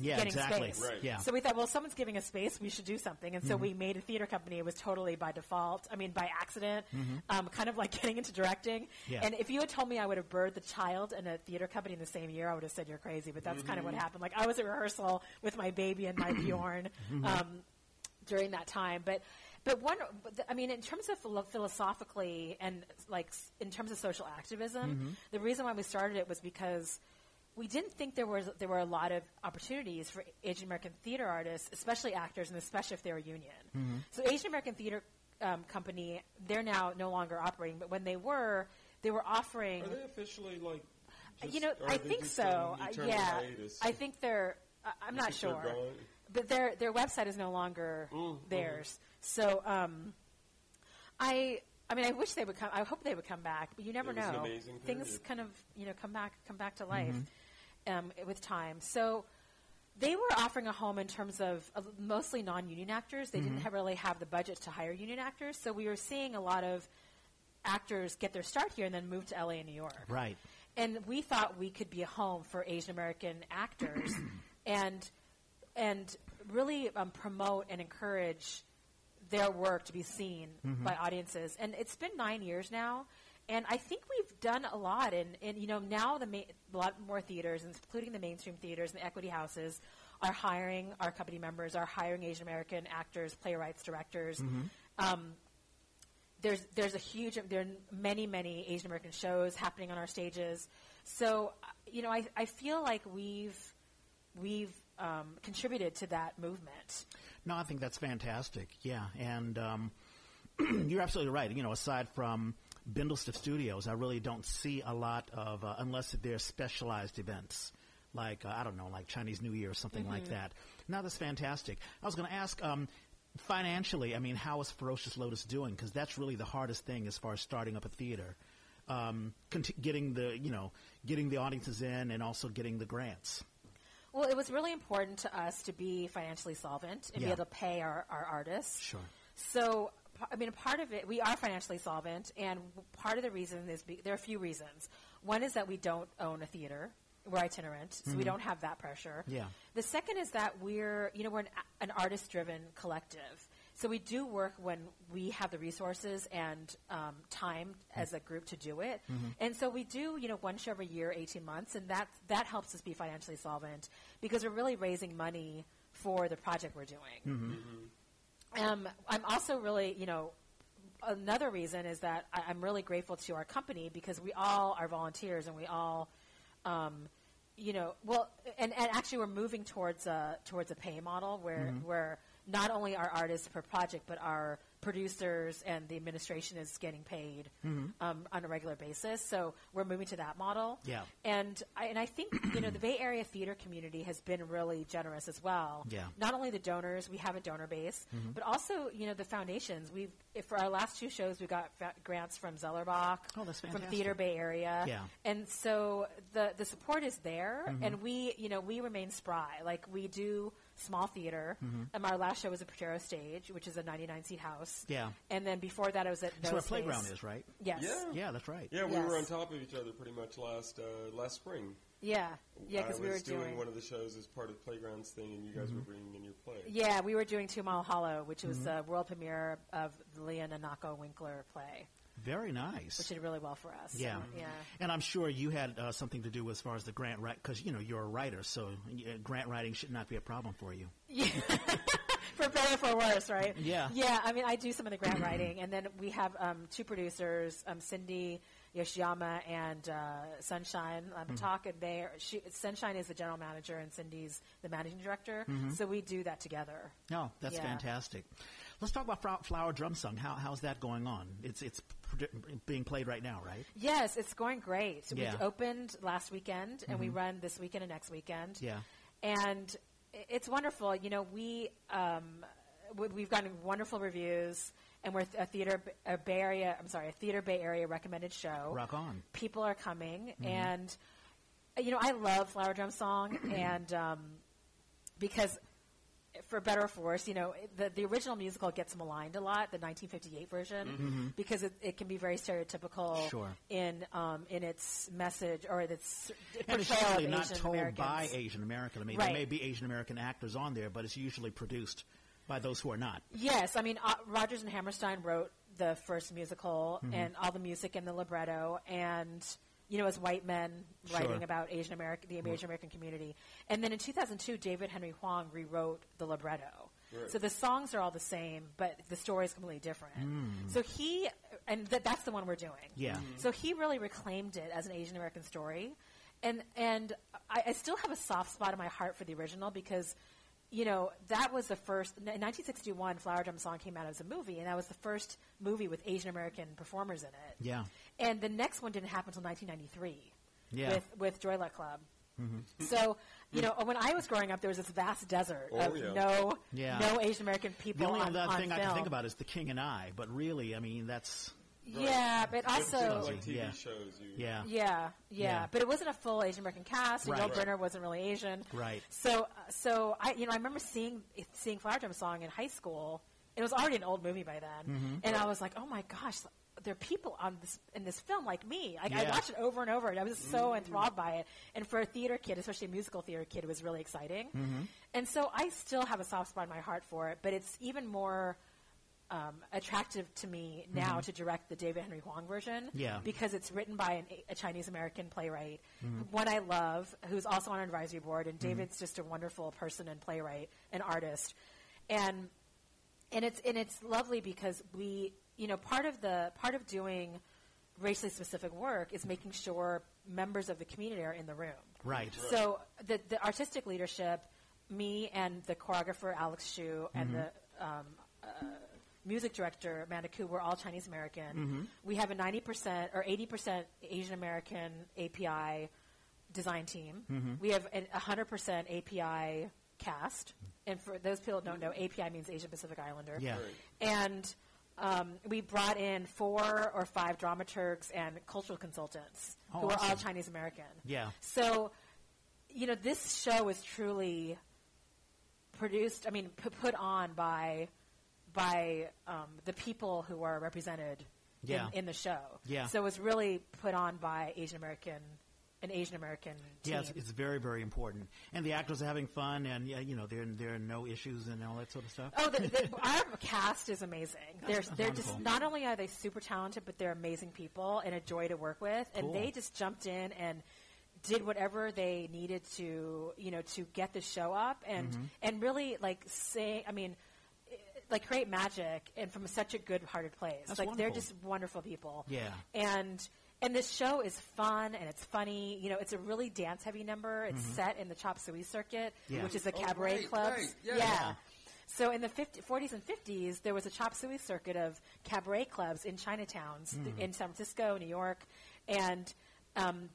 yeah, getting exactly. space. Right. Yeah, So we thought, well, someone's giving us space, we should do something. And so mm-hmm. we made a theater company. It was totally by default. I mean, by accident, mm-hmm. um, kind of like getting into directing. Yeah. And if you had told me I would have birthed the child and a theater company in the same year, I would have said you're crazy. But that's kind of what mm-hmm. happened. Like I was at rehearsal with my baby and my Bjorn um, during that time. But but one, I mean, in terms of philosophically and like in terms of social activism, the reason why we started it was because we didn't think there was there were a lot of opportunities for Asian American theater artists, especially actors, and especially if they were union. So Asian American Theater um, Company, they're now no longer operating, but when they were, they were offering. Are they officially like? Just, you know, I think so. Uh, yeah, hiatus? I think they're. I I'm not think they're sure, but their their website is no longer Mm, theirs. So, um, I. I mean, I wish they would come. I hope they would come back, but you never It was an know. amazing Things kind of, you know, come back, come back to life um, with time. So, they were offering a home in terms of mostly non-union actors. They didn't have, really have the budget to hire union actors, so we were seeing a lot of actors get their start here and then move to LA and New York. right. And we thought we could be a home for Asian American actors, and and really um, promote and encourage their work to be seen by audiences. And it's been nine years now, and I think we've done a lot. And, and you know now the ma- a lot more theaters, including the mainstream theaters and the equity houses, are hiring our company members, are hiring Asian American actors, playwrights, directors. Um, there's there's a huge there are many many Asian American shows happening on our stages. So uh, you know I I feel like we've we've um, contributed to that movement. No, I think that's fantastic. Yeah, and um, you're absolutely right. You know, aside from Bindlestiff Studios, I really don't see a lot of uh, unless they're specialized events, like uh, I don't know, like Chinese New Year or something like that. Now that's fantastic. I was going to ask. Um, Financially, I mean, how is Ferocious Lotus doing? Because that's really the hardest thing as far as starting up a theater, um, getting the you know getting the audiences in and also getting the grants. Well, it was really important to us to be financially solvent and Yeah. be able to pay our, our artists. Sure. So, I mean, part of it, we are financially solvent, and part of the reason is be, there are a few reasons. One is that we don't own a theater. We're itinerant, so we mm-hmm. don't have that pressure. Yeah. The second is that we're, you know, we're an, an artist-driven collective. So we do work when we have the resources and um, time as a group to do it. Mm-hmm. And so we do, you know, one show every year, 18 months, and that, that helps us be financially solvent because we're really raising money for the project we're doing. Mm-hmm. Um, I'm also really, you know, another reason is that I, I'm really grateful to our company because we all are volunteers and we all um, you know, well, and, and actually we're moving towards a towards a pay model where where not only our artists per project, but our producers and the administration is getting paid mm-hmm. um, on a regular basis. So we're moving to that model. Yeah. And I, and I think you know the Bay Area theater community has been really generous as well. Yeah. Not only the donors, we have a donor base, mm-hmm. but also you know the foundations. We've if for our last two shows, we got fa- grants from Zellerbach, Oh, that's from. Theater Bay Area. Yeah. And so the the support is there, mm-hmm. and we you know we remain spry. Like we do small theater. Um, our last show was at Potrero Stage, which is a 99 seat house. Yeah. And then before that, I was at That's No where playground is, right? Yes. Yeah. Yeah, that's right. Yeah, we Yes. were on top of each other pretty much last uh, last spring. Yeah. Yeah, because I we were was doing, doing. one of the shows as part of Playground's thing, and you guys Mm-hmm. were bringing in your play. yeah, we were doing Two Mile Hollow, which Mm-hmm. was the world premiere of the Leah Nanako Winkler play, Very nice. which did really well for us. Yeah. Yeah. And I'm sure you had uh, something to do as far as the grant write because you know you're a writer, so uh, grant writing should not be a problem for you. Yeah. for better or for worse, right? Yeah. Yeah, I mean, I do some of the grant writing, and then we have um, two producers, um, Cindy Yoshiyama and uh, Sunshine um, talk, and they she, Sunshine is the general manager, and Cindy's the managing director. So we do that together. No, that's Yeah. fantastic. Let's talk about Flower Drum Song. How, how's that going on? It's it's pr- being played right now, right? Yes, it's going great. Yeah. We opened last weekend, and we run this weekend and next weekend. Yeah. and it's wonderful. You know, we um, we- we've gotten wonderful reviews, and we're a theater a Bay Area. I'm sorry, a theater Bay Area recommended show. Rock on. People are coming, and uh, you know, I love Flower Drum Song, and um, because. For better or for worse, you know, the, the original musical gets maligned a lot, the 1958 version, because it, it can be very stereotypical Sure. in um, in its message or its And it's portrayal usually of not Asian told Americans. by Asian American. I mean, Right. there may be Asian American actors on there, but it's usually produced by those who are not. Yes, I mean uh, Rodgers and Hammerstein wrote the first musical Mm-hmm. and all the music and the libretto, and you know, as white men Sure. writing about Asian American, the Asian American community. And then in 2002, David Henry Hwang rewrote the libretto. Right. So the songs are all the same, but the story is completely different. Mm. So he, and th- that's the one we're doing. Yeah. So he really reclaimed it as an Asian American story, and and I, I still have a soft spot in my heart for the original because, you know, that was the first. In 1961, Flower Drum Song came out as a movie, and that was the first movie with Asian American performers in it. Yeah. And the next one didn't happen until 1993 Yeah. with with Joy Luck Club. So you know, when I was growing up, there was this vast desert Oh, of yeah. no Yeah. no Asian American people. The people only on, other on thing I film. can think about is The King and I, but really, I mean, that's Yeah, but also like TV Yeah. shows, you yeah. Yeah, yeah, Yeah. but it wasn't a full Asian American cast. And Right. Yul Right. Brynner wasn't really Asian, Right. So, uh, so I, you know, I remember seeing seeing Flower Drum Song in high school. It was already an old movie by then, Mm-hmm. and I was like, oh my gosh, there are people on this in this film like me. Like, I Yeah. watched it over and over, and I was so enthralled by it. And for a theater kid, especially a musical theater kid, it was really exciting. Mm-hmm. And so I still have a soft spot in my heart for it, but it's even more um, attractive to me now to direct the David Henry Hwang version. Mm-hmm. Yeah. Because it's written by an, a Chinese American playwright, Mm-hmm. one I love, who's also on an advisory board, and David's just a wonderful person and playwright and artist. And and it's and it's lovely because we you know part of the part of doing racially specific work is making sure members of the community are in the room. Right. So the the artistic leadership, me and the choreographer Alex Shu and the um, uh, music director Amanda Koo, we're all Chinese American. We have a ninety percent or eighty percent Asian American API design team. We have a hundred percent API cast. And for those people who don't know, API means Asian Pacific Islander. Yeah. Right. And um, we brought in four or five dramaturgs and cultural consultants Oh, who are all. Chinese American. Yeah. So, you know, this show is truly produced. I mean, p- put on by by um, the people who are represented Yeah. in, in the show. Yeah. So it was really put on by Asian American, an Asian American team. Yes, it's very, very important. And the actors are having fun, and yeah, you know, there there are no issues and all that sort of stuff. Oh, the, the, our cast is amazing. They're they're just not only are they super talented, but they're amazing people and a joy to work with. And Cool. they just jumped in and did whatever they needed to, you know, to get the show up and Mm-hmm. and really like say, I mean. like create magic and from such a good-hearted place. That's like they're just wonderful people. Yeah. And and this show is fun and it's funny. You know, it's a really dance-heavy number. It's set in the chop suey circuit, Mm-hmm. Yeah. which is the Oh, cabaret right, clubs. right, yeah. yeah. So in the 50, 40s and 50s, there was a chop suey circuit of cabaret clubs in Chinatowns Mm-hmm. th- in San Francisco, New York, and um,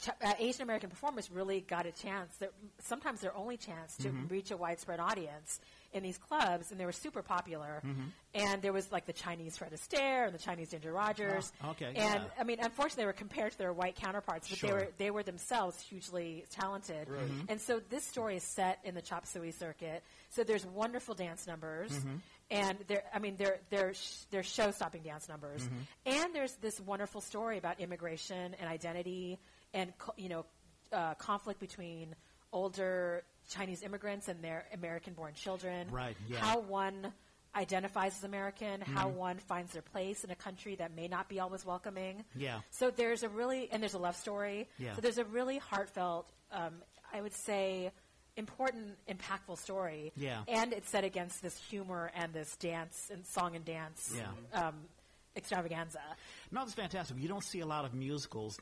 Ch- uh, Asian American performers really got a chance. That sometimes their only chance to Mm-hmm. reach a widespread audience in these clubs, and they were super popular. Mm-hmm. And there was like the Chinese Fred Astaire and the Chinese Ginger Rogers. Oh, okay, And yeah. I mean, unfortunately, they were compared to their white counterparts, but they were they were themselves hugely talented. Mm-hmm. And so this story is set in the chop suey circuit. So there's wonderful dance numbers, Mm-hmm. and there I mean they're they're sh- they're show stopping dance numbers, Mm-hmm. and there's this wonderful story about immigration and identity and co- you know uh, conflict between older Chinese immigrants and their American-born children. Right, yeah. How one identifies as American, how one finds their place in a country that may not be always welcoming. Yeah. So there's a really, and there's a love story. Yeah. So there's a really heartfelt, um, I would say, important, impactful story. Yeah. And it's set against this humor and this dance and song and dance Yeah. um, extravaganza. No, it's fantastic. You don't see a lot of musicals,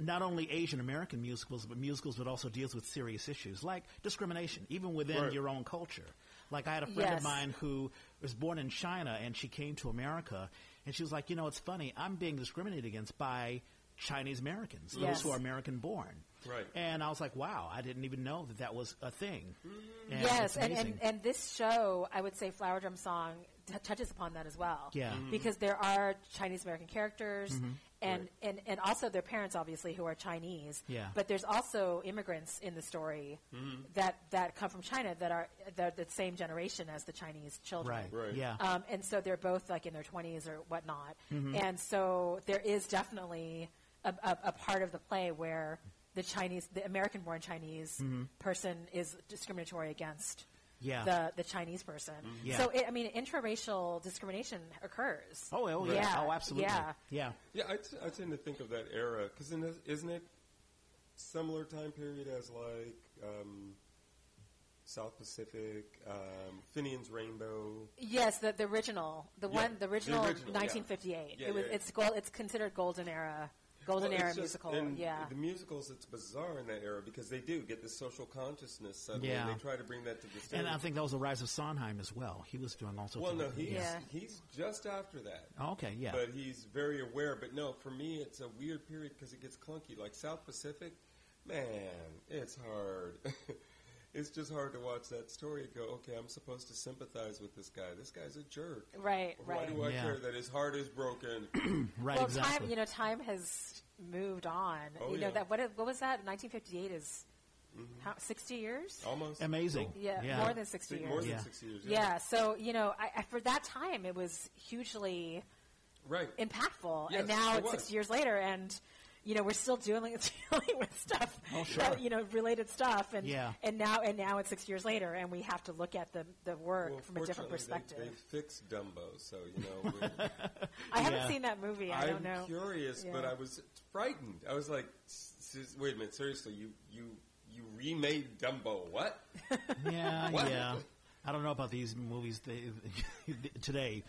not only Asian American musicals, but musicals that also deals with serious issues like discrimination, even within Right. your own culture. Like I had a friend Yes. of mine who was born in China and she came to America and she was like, you know, it's funny, I'm being discriminated against by Chinese Americans, Yes. those who are American born. Right. And I was like, wow, I didn't even know that that was a thing. And yes, and, and, and this show, I would say Flower Drum Song t- touches upon that as well. Yeah. Mhm. Because there are Chinese American characters Mm-hmm. And, Right. and, and also their parents, obviously, who are Chinese. Yeah. But there's also immigrants in the story Mm-hmm. that, that come from China that are they're the same generation as the Chinese children. right. Right. Yeah. Um, and so they're both like in their 20s or whatnot. Mm-hmm. And so there is definitely a, a, a part of the play where the Chinese, the American-born Chinese person is discriminatory against Mm-hmm. Yeah. the the Chinese person. Yeah. So it, I mean, interracial discrimination occurs. oh, oh, yeah. Yeah. Oh, absolutely. Yeah. Yeah. Yeah, I, t- I tend to think of that era because isn't it similar time period as like um, South Pacific, um, Finian's Rainbow? Yes, the, the original, the Yeah, one, the the original, original, yeah. 1958. Yeah, it was, yeah, yeah. it's gold, it's considered golden era, golden Well, era just- musical. and yeah. the musicals. It's bizarre in that era because they do get this social consciousness suddenly. Yeah. They try to bring that to the stage. And I think that was the rise of Sondheim as well. He was doing all sorts well, no, he's Yeah. he's just after that. Oh, okay, yeah. But he's very aware. But no, for me, it's a weird period because it gets clunky. Like South Pacific, man, it's hard. it's just hard to watch that story and go, okay, I'm supposed to sympathize with this guy. This guy's a jerk. right, right. Why right. do I Yeah. care that his heart is broken? right, well, exactly. time, you know, time has moved on. Oh, you know yeah. that what what was that? 1958 is mm-hmm. how 60 years? Almost Amazing. Yeah, Yeah. more than 60 years. more than Yeah. six years. yeah. So you know, I, I, for that time, it was hugely right. impactful, Yes, and now it it's six was. years later, and you know we're still dealing dealing with stuff, Oh, sure. that, you know, related stuff, and Yeah. and now and now it's six years later, and we have to look at the the work Well, from a different perspective. They, they fixed Dumbo, so you know. I haven't Yeah. seen that movie. I I'm don't know. I was curious, but I was frightened. I was like, "S- s- "Wait a minute, seriously? You you you remade Dumbo? What?" Yeah, What? yeah. I don't know about these movies they, today,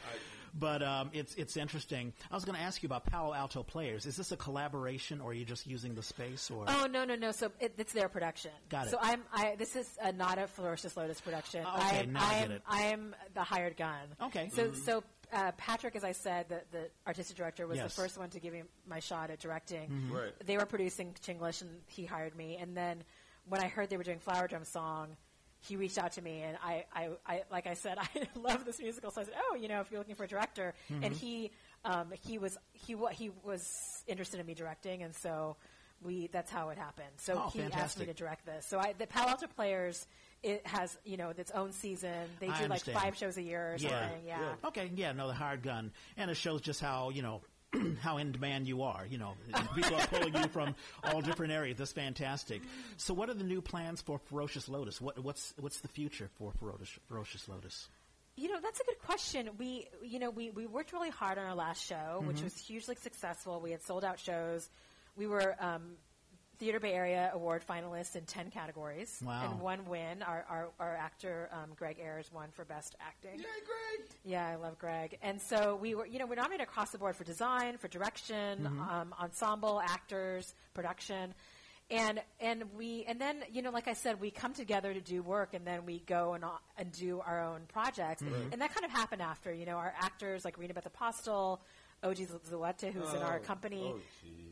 but um, it's it's interesting. I was going to ask you about Palo Alto Players. Is this a collaboration, or are you just using the space? Or Oh no no no! So it, it's their production. Got it. So I'm I this is a, not a Ferocious Lotus production. Oh, okay, I am now I I get it. I am the hired gun. Okay. So so uh, Patrick, as I said, the, the artistic director was Yes. Mm-hmm. the first one to give me my shot at directing. Right. They were producing Chinglish, and he hired me. And then when I heard they were doing Flower Drum Song. He reached out to me, and I, I, I, like I said, I love this musical. So I said, "Oh, you know, if you're looking for a director," Mm-hmm. and he, um, he was, he, wa- he was interested in me directing, and so we, that's how it happened. So Oh, he asked me to direct this. So I, the Palo Alto Players, it has, you know, its own season. They I do like five shows a year or Yeah. something. Yeah. Yeah. okay, yeah, no, the hired gun, and it shows just how you know. how in demand you are, you know, people are pulling you from all different areas. That's fantastic. So, what are the new plans for Ferocious Lotus? What, what's what's the future for Ferocious, Ferocious Lotus? You know, that's a good question. We, you know, we, we worked really hard on our last show, which was hugely successful. We had sold out shows. We were um, Theater Bay Area Award finalists in 10 categories. Wow. And one win. Our, our, our actor, um, Greg Ayers, won for Best Acting. Yay, Greg! Yeah, I love Greg. And so we were, you know, we're nominated across the board for design, for direction, Mm-hmm. um, ensemble, actors, production. And, and we, and then, you know, like I said, we come together to do work and then we go and, uh, and do our own projects. Mm-hmm. And that kind of happened after, you know, our actors like Rena Beth Apostle, Ogie Zulueta, who's in our Oh, company Oh, jeez, yeah.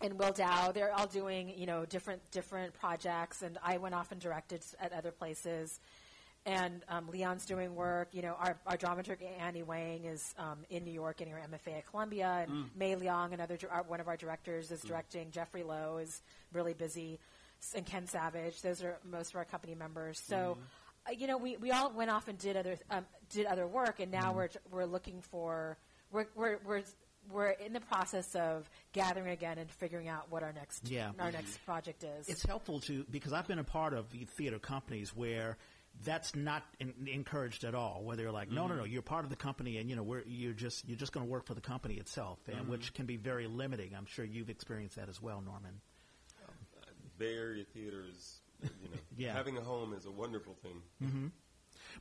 And Will Dow. They're all doing you know different different projects, and I went off and directed at other places. And um, Leon's doing work. You know, our, our dramaturg Annie Wang is um, in New York getting her MFA at Columbia, and Mei Liang, another our, one of our directors, is directing. Jeffrey Lo is really busy, and Ken Savage. Those are most of our company members. So. Uh, you know, we, we all went off and did other um, did other work, and now we're we're looking for we're, we're we're we're in the process of gathering again and figuring out what our next Yeah. our next project is. It's helpful to because I've been a part of theater companies where that's not in, encouraged at all. Where they're like, no, no, mm-hmm. no, you're part of the company, and you know, we're, you're just you're just going to work for the company itself, and mm-hmm. which can be very limiting. I'm sure you've experienced that as well, Norman. Uh, Bay Area theater is, you know, Yeah. having a home is a wonderful thing. Mm-hmm.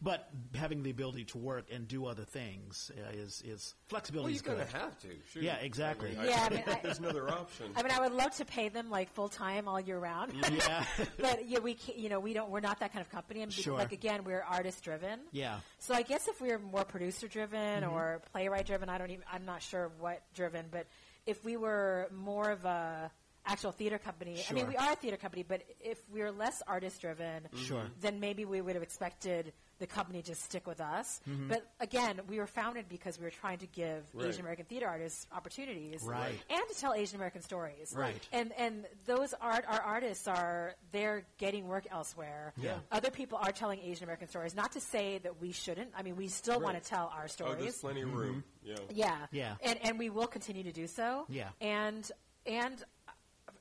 But having the ability to work and do other things uh, is is Well, flexibility you're going to have to. Shoot. Yeah, exactly. I mean, Yeah, I I, mean, I- there's another option. I mean, I would love to pay them like full time all year round. yeah, but yeah, we can't, you know we don't we're not that kind of company. And because, Sure. like again, we're artist driven. yeah. So I guess if we were more producer driven Mm-hmm. or playwright driven, I don't even I'm not sure what driven, but if we were more of a actual theater company, I mean we are a theater company, but if we were less artist driven, Sure. then maybe we would have expected the company to stick with us. Mm-hmm. But again, we were founded because we were trying to give Right. Asian American theater artists opportunities, Right. and to tell Asian American stories. Right. And and those art our artists are they're getting work elsewhere. Yeah. Other people are telling Asian American stories. Not to say that we shouldn't. I mean, we still want to tell our stories. oh, stories. there's plenty of room. Yeah. Yeah. Yeah. And and we will continue to do so. Yeah. And and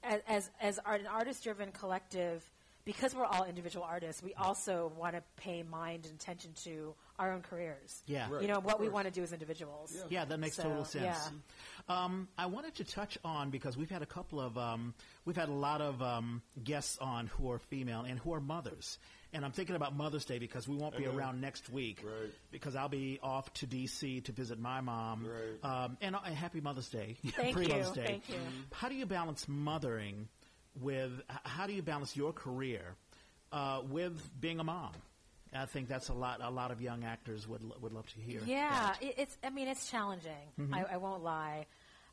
as as, as art, an artist driven collective, because we're all individual artists, we also want to pay mind and attention to our own careers. Yeah. Right. You know what we want to do as individuals. Yeah. Yeah, that makes So, total sense. yeah. Um, I wanted to touch on because we've had a couple of um, we've had a lot of um, guests on who are female and who are mothers, and I'm thinking about Mother's Day because we won't be I know. around next week Right. because I'll be off to D.C. to visit my mom. Right. Um, and, uh, happy Mother's Day, Thank pre you. Mother's Day. Thank you. How do you balance mothering with how do you balance your career uh, with being a mom? I think that's a lot. A lot of young actors would would love to hear. Yeah, it, it's. I mean, it's challenging. Mm-hmm. I, I won't lie.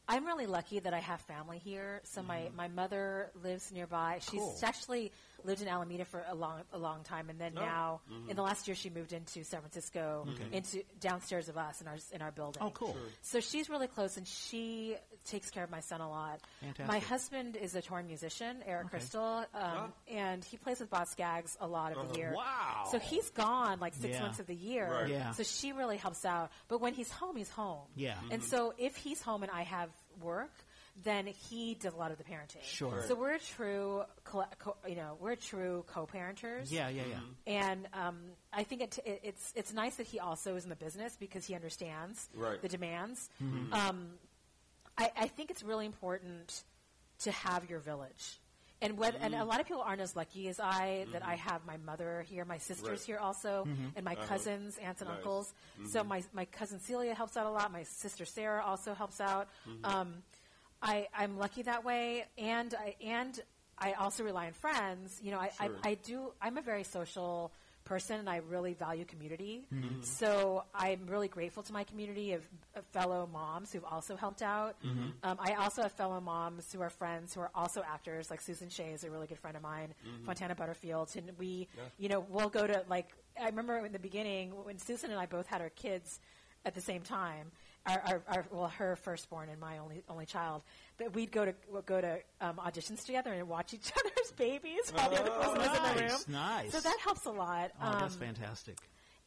I'm really lucky that I have family here. So my, my mother lives nearby. She's Mm-hmm. Cool. actually lived in Alameda for a long a long time, and then Oh. now mm-hmm. in the last year she moved into San Francisco, mm-hmm. into downstairs of us in our in our building. Oh, cool. So she's really close, and she takes care of my son a lot. Fantastic. My husband is a touring musician, Eric Okay. Crystal, um, and he plays with Boz Scaggs a lot of the uh-huh. year. Wow. So he's gone like six Yeah. months of the year. Right. Yeah. So she really helps out. But when he's home, he's home. Yeah. And mm-hmm. so if he's home and I have work, then he does a lot of the parenting. Sure. So we're true, coll- co- you know, we're true co-parenters. Yeah, yeah, yeah. And um, I think it, it, it's it's nice that he also is in the business because he understands Right. the demands. Mm-hmm. Um, I, I think it's really important to have your village. And whether, and Mm-hmm. a lot of people aren't as lucky as I that I have my mother here, my sisters Right. here also, Mm-hmm. and my Uh-huh. cousins, aunts and Nice. uncles. So my my cousin Celia helps out a lot. My sister Sarah also helps out. Um, I I'm lucky that way, and I and I also rely on friends. You know, I, Sure. I I do. I'm a very social person, and I really value community. Mm-hmm. So I'm really grateful to my community of, of fellow moms who've also helped out. Mm-hmm. Um, I also have fellow moms who are friends who are also actors, like Susan Shea is a really good friend of mine, Fontana Butterfield, and we, Mm-hmm. Yeah. you know, we'll go to like I remember in the beginning when Susan and I both had our kids at the same time. Our, our, our well, her firstborn and my only only child, but we'd go to we'd go to um, auditions together and watch each other's babies while the other person was in the room. nice, nice. So that helps a lot. Oh, that's Um, fantastic.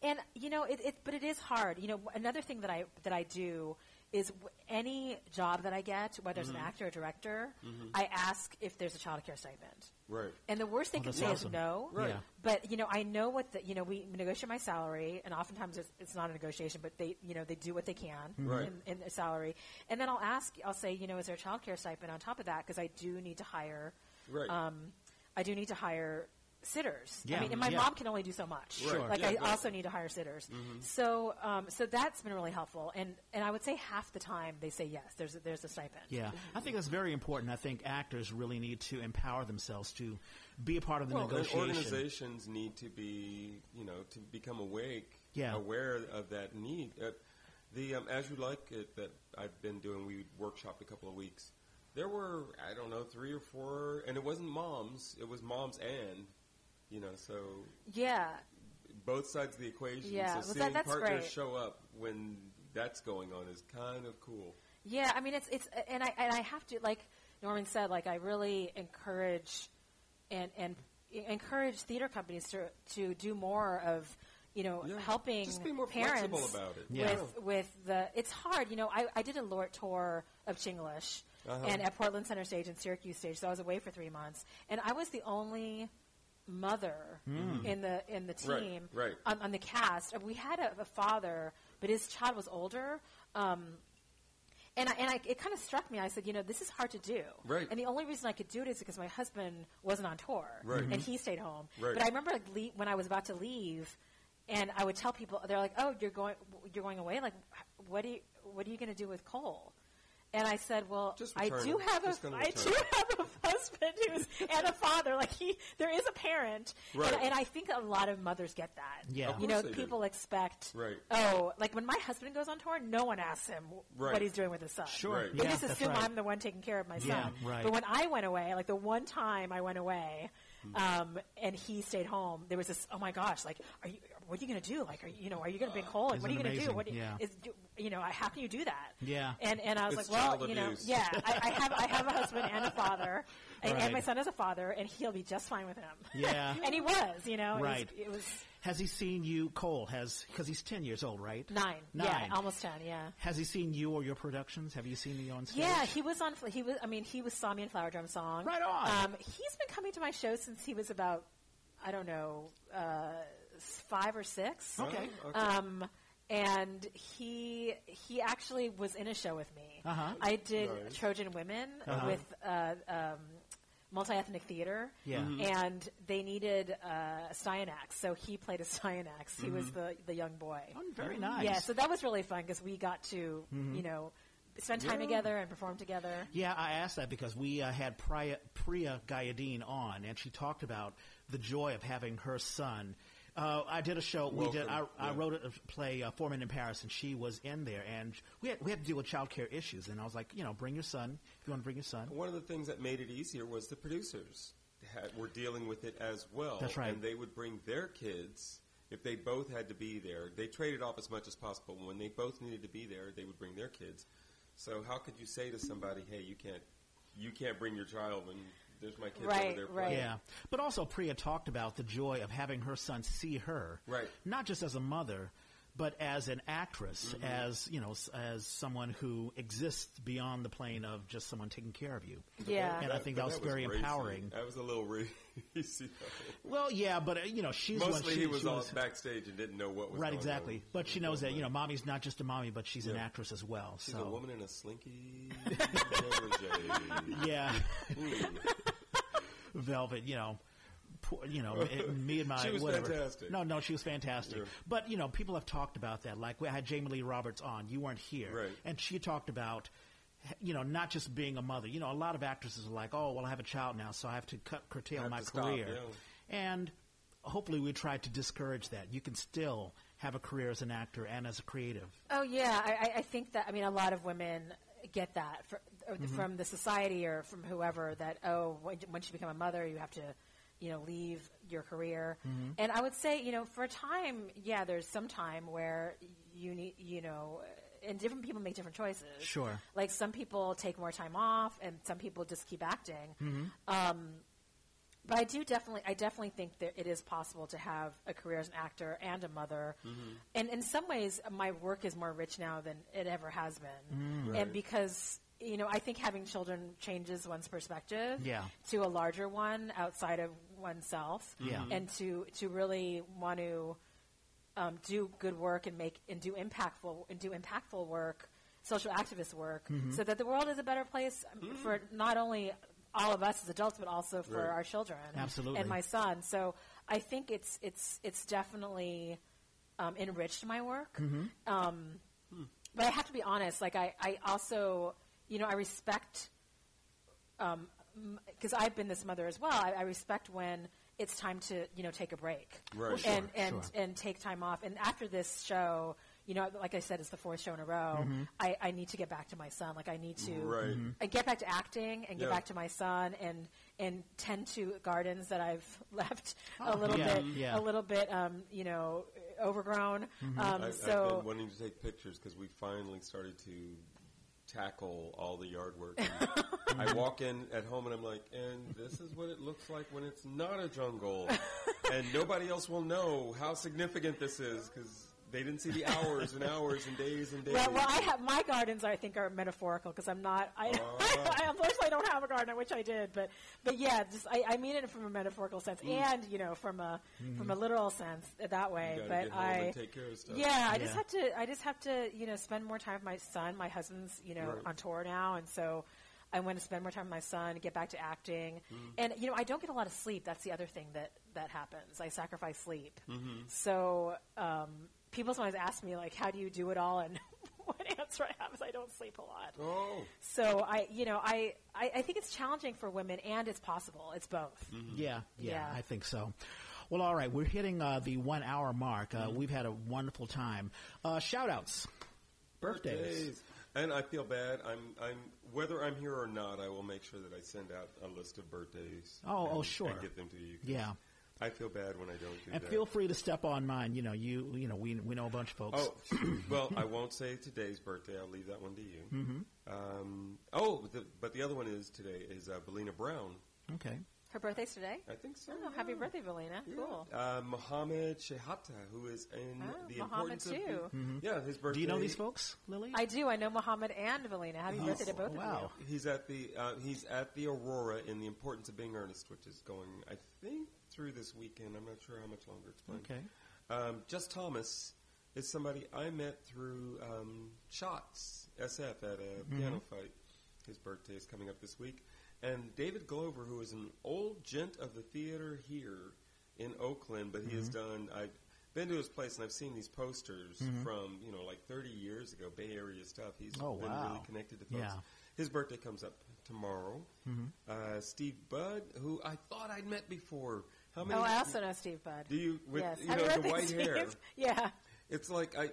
and you know, it, it, but it is hard. You know, another thing that I that I do is w- any job that I get, whether it's Mm-hmm. an actor or director, I ask if there's a child care stipend. Right. And the worst they Oh, can say awesome. is no. Right. Yeah. But you know, I know what the you know we negotiate my salary, and oftentimes it's, it's not a negotiation, but they you know they do what they can Right. in, in their salary, and then I'll ask, I'll say, you know, is there a child care stipend on top of that because I do need to hire Right. um, I do need to hire sitters. Yeah, I mean, and my yeah. mom can only do so much. Sure. Like Yeah, I right. also need to hire sitters. So, um, so that's been really helpful. And and I would say half the time they say yes. There's a, there's a stipend. Yeah, I think that's very important. I think actors really need to empower themselves to be a part of the Well, negotiation. organizations need to be, you know, to become awake, Yeah. aware of that need. Uh, the um, As You Like It that I've been doing, we workshopped a couple of weeks. There were, I don't know, three or four, and it wasn't moms. It was moms and, you know, so Yeah. both sides of the equation. Yeah, so well, that- seeing that's partners great. show up when that's going on is kind of cool. Yeah, I mean it's it's and I and I have to like Norman said like I really encourage and and encourage theater companies to to do more of you know Yeah. helping Just be more parents flexible about it. Yeah. with with the it's hard you know I, I did a Lort tour of Chinglish Uh-huh. and at Portland Center Stage and Syracuse Stage so I was away for three months and I was the only mother in the in the Hmm. Right, team right. On, on the cast we had a, a father but his child was older um, and I, and I, it kind of struck me. I said, you know, this is hard to do. Right. And the only reason I could do it is because my husband wasn't on tour, Right. and he stayed home. Right. But I remember like, le- when I was about to leave, and I would tell people, they're like, "Oh, you're going, you're going away. Like, what do you, what are you going to do with Cole?" And I said, "Well, I do him. have Just a, gonna I return do have a husband who's and a father. Like he, there is a parent, Right. and, and I think a lot of mothers get that. Yeah. Of you know, course they do. people expect, Right. oh, like when my husband goes on tour, no one asks him Right. what he's doing with his son. Sure, Right. They yeah, just assume right. I'm the one taking care of my Yeah, son. right. But when I went away, like the one time I went away, Hmm. um, and he stayed home, there was this. Oh my gosh! Like, are you? What are you going to do? Like, are you, you know, are you going to bring Cole? Like, what are you going to do? amazing? What do you, Yeah. is, you know, how can you do that? Yeah. And and I was It's like, well, child you know, abuse. yeah, I, I have I have a husband and a father, and, Right. and my son is a father, and he'll be just fine with him. Yeah. and he was, you know, it was- Right. It was, Has he seen you, Cole? Has because he's ten years old, right? nine, Nine. yeah, almost ten, yeah. Has he seen you or your productions? Have you seen me on stage? Yeah, he was on. He was. I mean, he was saw me in Flower Drum Song. Right on. Um, he's been coming to my show since he was about, I don't know, uh, s- five or six. Okay. Okay. Um, and he he actually was in a show with me. Uh-huh. I did Nice. Trojan Women Uh-huh. with uh, um, multi-ethnic theater. Yeah. Mhm. And they needed uh, Astyanax, so he played Astyanax. He was the the young boy. Oh, very nice. Yeah, so that was really fun because we got to, you know, spend time Yeah. together and perform together. Yeah, I asked that because we uh, had Priya, Priya Gayadine on, and she talked about the joy of having her son. Uh, I did a show. we did. I, Welcome, I wrote a play, uh, Four Men in Paris, and she was in there, and we had we had to deal with child care issues. And I was like, you know, bring your son if you want to bring your son. One of the things that made it easier was the producers had, were dealing with it as well. That's right. And they would bring their kids if they both had to be there. They traded off as much as possible. When they both needed to be there, they would bring their kids. So how could you say to somebody, "Hey, you can't, you can't bring your child when there's my kids Right, over there"? right. Yeah, but also Priya talked about the joy of having her son see her, Right. Not just as a mother, but as an actress, Mm-hmm. as you know, as someone who exists beyond the plane of just someone taking care of you. Yeah. And I think but that was very racy. empowering. That was a little racy. Well, yeah, but uh, you know, she's Mostly she, he was she all backstage and didn't know what was right, going exactly. on. But she knows that you know, mommy's not just a mommy, but she's an actress as well. She's so a woman in a slinky yeah, Ooh. Velvet, you know. poor- You know, me and my She was whatever. fantastic. No, no, she was fantastic. Yeah. But you know, people have talked about that. Like we had Jamie Lee Roberts on. You weren't here, Right. and she talked about, you know, not just being a mother. You know, a lot of actresses are like, "Oh, well, I have a child now, so I have to cut curtail Have my to stop, career." yeah. And hopefully, we try to discourage that. You can still have a career as an actor and as a creative. Oh yeah, I, I- I think that. I mean, a lot of women get that fr- or Mm-hmm. from the society or from whoever that oh, once you become a mother, you have to, you know, leave your career. Mm-hmm. And I would say, you know, for a time, yeah, there's some time where you need, you know. And different people make different choices. Sure. Like some people take more time off, and some people just keep acting. Mm-hmm. Um, but I do definitely, I definitely think that it is possible to have a career as an actor and a mother. And in some ways, my work is more rich now than it ever has been. Right. And because you know, I think having children changes one's perspective Yeah. to a larger one outside of oneself. Yeah. And to to really want to um, do good work and make and do impactful and do impactful work, social activist work, Mm-hmm. so that the world is a better place um, for not only all of us as adults, but also for Right. our children, Absolutely. and my son. So I think it's it's it's definitely um, enriched my work. Mm-hmm. Um, but I have to be honest. Like I, I also, you know, I respect because I've been this mother as well. I, I respect when it's time to you know take a break Right. Well, and and sure. and take time off. And after this show, you know, like I said, it's the fourth show in a row. Mm-hmm. I, I need to get back to my son. Like I need to Right. Mm-hmm. Mhm. and get back to acting and get Yeah. back to my son and and tend to gardens that I've left a little yeah, bit yeah. a little bit um, you know overgrown. Mm-hmm. Um, I, I've so been wanting to take pictures because we finally started to tackle all the yard work. I walk in at home and I'm like, and this is what it looks like when it's not a jungle, and nobody else will know how significant this is because they didn't see the hours and hours and days and days. Well, well, I have my gardens. I think are metaphorical because I'm not. I, Ah. I unfortunately don't have a garden. I wish I did, but but yeah, just I, I mean it from a metaphorical sense and you know from a from a literal sense that way. You But get home I and take care of stuff. yeah, I just have to I just have to you know spend more time with my son. My husband's you know Right. on tour now, and so. I want to spend more time with my son, get back to acting, Mm-hmm. and you know I don't get a lot of sleep. That's the other thing that that happens. I sacrifice sleep. Mm-hmm. So um, people sometimes ask me like, "How do you do it all?" And one answer I have is I don't sleep a lot. Oh, So I, you know, I, I, I think it's challenging for women, and it's possible. It's both. Yeah, yeah, Yeah. I think so. Well, all right, we're hitting uh, the one hour mark. Uh, We've had a wonderful time. Uh, shout outs. Birthdays. And I feel bad. I'm, I'm, whether I'm here or not, I will make sure that I send out a list of birthdays. Oh, and, oh, sure. And get them to you. 'cause Yeah. I feel bad when I don't do And that. feel free to step on mine. You know, you you know, we we know a bunch of folks. Oh, well, I won't say today's birthday. I'll leave that one to you. Mm-hmm. Um, oh, the, but the other one is today is uh, Velina Brown. Okay. Her birthday's today. I think so. Oh, happy birthday, Velina. Yeah. Cool. Uh, Mohammed Shehata, who is in Oh, the Mohammed importance of too. the- yeah, his birthday. Do you know these folks, Lily? I do. I know Mohammed and Velina. Happy He's- birthday to both wow. of He's at the uh, he's at the Aurora in the importance of being earnest, which is going I think through this weekend. I'm not sure how much longer it's playing. Okay. Um, Just Thomas is somebody I met through um, Shots SF at a PianoFight. His birthday is coming up this week. And David Glover, who is an old gent of the theater here in Oakland, but he has done. I've been to his place and I've seen these posters from you know like 30 years ago, Bay Area stuff. He's Oh, been wow. really connected to folks. Yeah. His birthday comes up tomorrow. Uh, Steve Budd, who I thought I'd met before. How many? Oh, I also know Steve Budd. Do you with yes. you Happy know the white Steve. hair? Yeah. It's like I.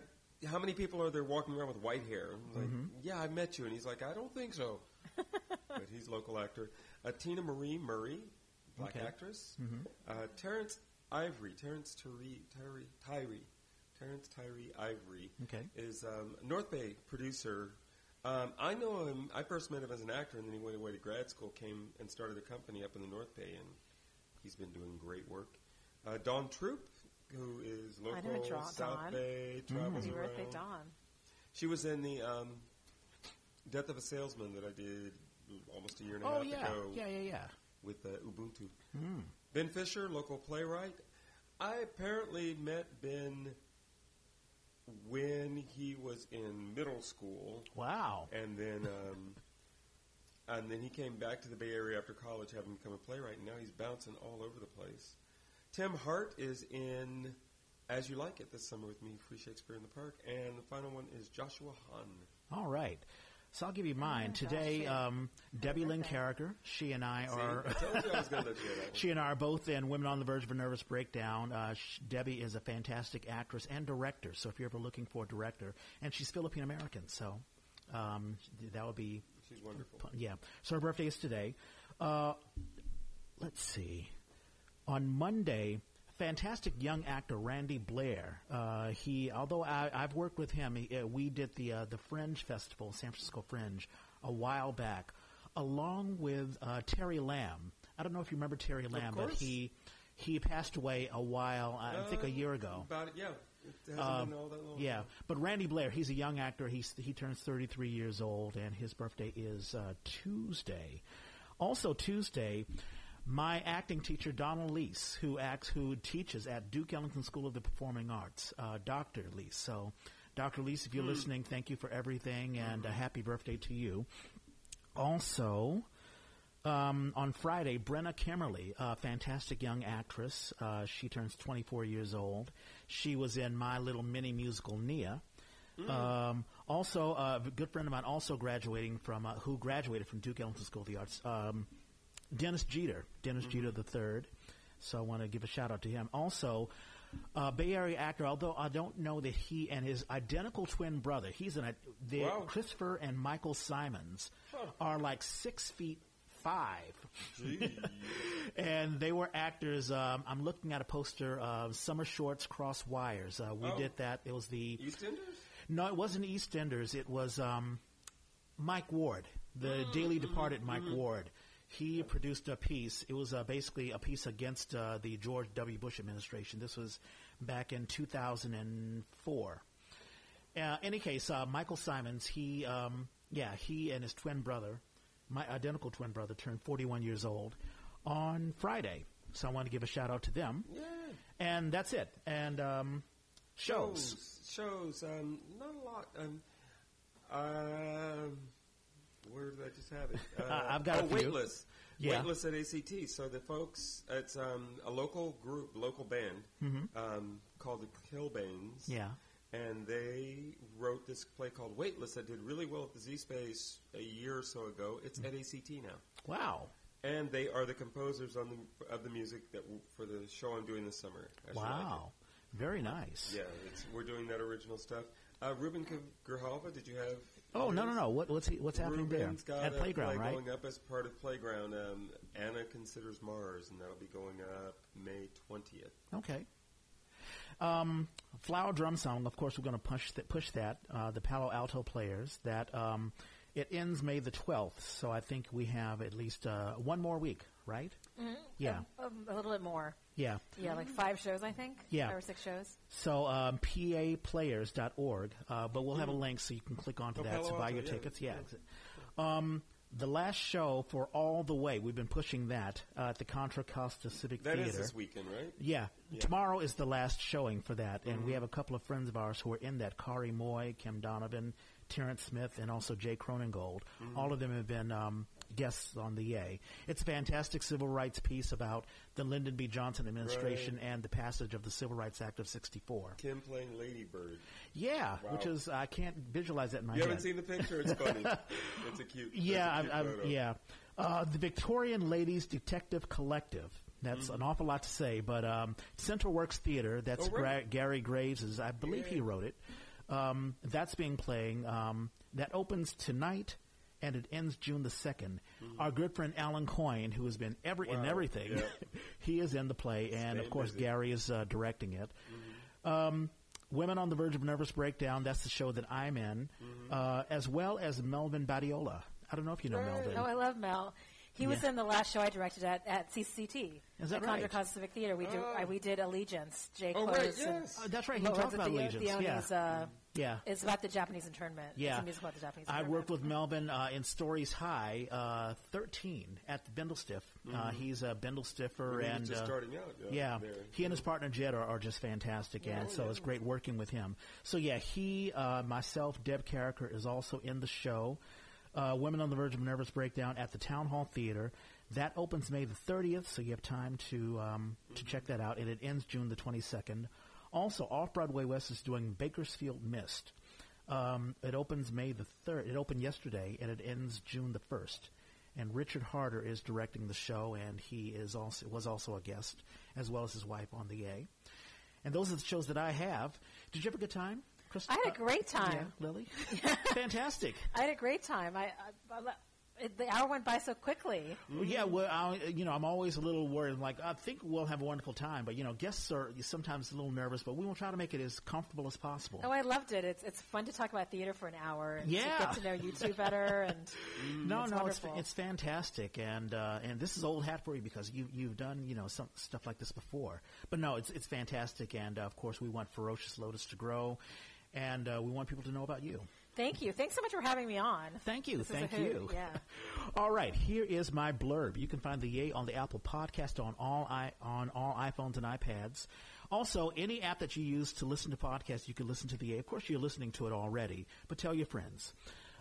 How many people are there walking around with white hair? I'm Like, yeah, I met you, and he's like, I don't think so. but he's local actor. Uh, Tina Marie Murray, black Okay. actress. Uh, Terrence Ivory, Terrence Tyree, Tyree, Tyree, Terrence Tyree Ivory Okay. is um, North Bay producer. Um, I know him. I first met him as an actor, and then he went away to grad school. Came and started a company up in the North Bay, and he's been doing great work. Uh, Dawn Troop, who is I local know Dawn. South Bay, travels Happy birthday, around. Dawn. She was in the um, Death of a Salesman that I did almost a year and a Oh half yeah, ago yeah, yeah, yeah. with uh, Ubuntu. Ben Fisher, local playwright. I apparently met Ben when he was in middle school, Wow. and then um, and then he came back to the Bay Area after college, having become a playwright, and now he's bouncing all over the place. Tim Hart is in As You Like It this summer with me, Free Shakespeare in the Park, and the final one is Joshua Hahn. All right. So I'll give you mine. gosh, Today, um, Debbie Lynn birthday. Carriger, she and I See, are. I told you I was going to let you get. She and I are both in Women on the Verge of a Nervous Breakdown. Uh, sh- Debbie is a fantastic actress and director. So if you're ever looking for a director, and she's Filipino American, so um, that would be She's wonderful. yeah. So her birthday is today. Uh, let's see. On Monday, fantastic young actor Randy Blair. Uh, he, although I, I've worked with him, he, uh, we did the uh, the Fringe Festival, San Francisco Fringe, a while back, along with uh, Terry Lamb. I don't know if you remember Terry Lamb, but he he passed away a while, I think Uh, a year ago. About it, yeah. Um, that. Yeah, but Randy Blair, he's a young actor. He's he turns 33 years old, and his birthday is uh, Tuesday. Also Tuesday, my acting teacher Donald Leese, who acts, who teaches at Duke Ellington School of the Performing Arts, uh, Doctor Leese. So, Doctor Leese, if you're listening, thank you for everything, and a happy birthday to you. Also. Um, on Friday, Brenna Kimmerly, a fantastic young actress. Uh, she turns 24 years old. She was in my little mini musical Nia. Um, also, uh, a good friend of mine, also graduating from uh, who graduated from Duke Ellington School of the Arts, um, Dennis Jeter, Dennis Jeter the third. So I want to give a shout out to him. Also, uh, Bay Area actor, although I don't know that he and his identical twin brother, he's an the Wow. Christopher and Michael Simons are like six feet five, and they were actors. Um, I'm looking at a poster of Summer Shorts Cross Wires. Uh, we Oh. did that. It was the EastEnders? no, it wasn't EastEnders. It was um, Mike Ward, the Daily Departed Mike Ward. He produced a piece. It was uh, basically a piece against uh, the George W. Bush administration. This was back in 2004. Uh, any case, uh, Michael Simons, he, um, yeah, he and his twin brother, my identical twin brother, turned 41 years old on Friday. So I want to give a shout out to them. Yeah. And that's it. And um, shows. Shows. Um, not a lot. Um, um, where did I just have it? Uh, I've got oh, a few. Weightless. Yeah. Weightless at ACT. So the folks, it's um, a local group, local band um, called the Kilbanes. Mm-hmm. Yeah. And they wrote this play called Weightless that did really well at the Z Space a year or so ago. It's at ACT now. Wow. And they are the composers on the, of the music that w- for the show I'm doing this summer. I like. Wow. Very nice. Yeah, it's, we're doing that original stuff. Uh, Ruben Grijalva, did you have? Oh no no no! What, what's he, what's happening Ruben's there got at a playground? play Right? going up as part of Playground. Um, Anna considers Mars, and that'll be going up May twentieth. Okay. Um, Flower Drum Song. Of course, we're going to push th- push that. Uh, the Palo Alto Players. That um, it ends May the twelfth. So I think we have at least uh, one more week, right? Yeah. Um, a little bit more. Yeah. Yeah, like five shows, I think. Yeah. Five or six shows. So um, paplayers.org, uh, but we'll have a link so you can click onto Oh, that to Palo buy Alto, your yeah. tickets. Yeah. Um, the last show for All the Way, we've been pushing that uh, at the Contra Costa Civic That Theater. is this weekend, right? Yeah. Yeah. Tomorrow is the last showing for that, and we have a couple of friends of ours who are in that. Khary Moye, Kim Donovan, Terrance Smith, and also Jay Cronengold. All of them have been um, guests on the Yay. It's a fantastic civil rights piece about the Lyndon B. Johnson administration Right. and the passage of the Civil Rights Act of 64. Kim playing Lady Bird. Yeah, Wow. which is, I can't visualize that in my head. You head. haven't seen the picture? It's funny. it's a cute. Yeah, a cute I've, I've, yeah. Uh, the Victorian Ladies Detective Collective. That's Mm-hmm. an awful lot to say, but um, Central Works Theater. That's Oh. Gra- Gary Graves. Is I believe he wrote it. Um, that's being playing. Um, that opens tonight, and it ends June the 2nd Our good friend Alan Coyne, who has been every in Mm-hmm. Everything, Yeah. he is in the play, and of course busy. Gary is uh, directing it. Mm-hmm. Um, Women on the Verge of Nervous Breakdown. That's the show that I'm in, Mm-hmm. uh, as well as Melvygn Badiola. I don't know if you know Melvin. Oh, I love Mel. He was in the last show I directed at, at CCT. Is that at Contra? Costa Civic Theater. We, do, Oh. uh, we did Allegiance. Jay Oh, Close right, yes. Uh, that's right. He Lorenzo talked about Theo- Allegiance. Yeah. Theoni's, uh, Yeah. It's about the Japanese internment. Yeah. It's a musical about the Japanese I worked with Melvin uh, in Stories High, uh, 13 at the Bindlestiff. Uh, he's a Bindlestiffer. When and just uh, starting out. Yeah. yeah, there. he and his partner Jed are, are just fantastic, and Oh, so yeah. it's great working with him. So yeah, he, uh, myself, Deb Carriger is also in the show. Uh, Women on the Verge of a Nervous Breakdown at the Town Hall Theater. That opens May the 30th, so you have time to um, to check that out, and it ends June the 22nd. Also, Off Broadway West is doing Bakersfield Mist. Um, it opens May the 3rd. It opened yesterday, and it ends June the 1st. And Richard Harder is directing the show, and he is also was also a guest, as well as his wife on the Yay. And those are the shows that I have. Did you have a good time, Chris? I had a great time. Yeah, Lily. Fantastic. I had a great time. I, I it, the hour went by so quickly. Yeah, well, I, you know, I'm always a little worried. Like, I think we'll have a wonderful time, but you know, guests are sometimes a little nervous, but we will try to make it as comfortable as possible. Oh, I loved it. It's it's fun to talk about theater for an hour and Yeah. to get to know you two better. And no, it's no, it's, wonderful. it's fantastic, and uh, and this is old hat for you because you you've done you know some stuff like this before. But no, it's it's fantastic, and uh, of course we want Ferocious Lotus to grow, and uh, we want people to know about you. Thank you. Thanks so much for having me on. Thank you, This thank you. Yeah. All right, here is my blurb. You can find the Yay on the Apple Podcast on all i on all iPhones and iPads. Also, any app that you use to listen to podcasts, you can listen to the Yay. Of course, you're listening to it already, but tell your friends.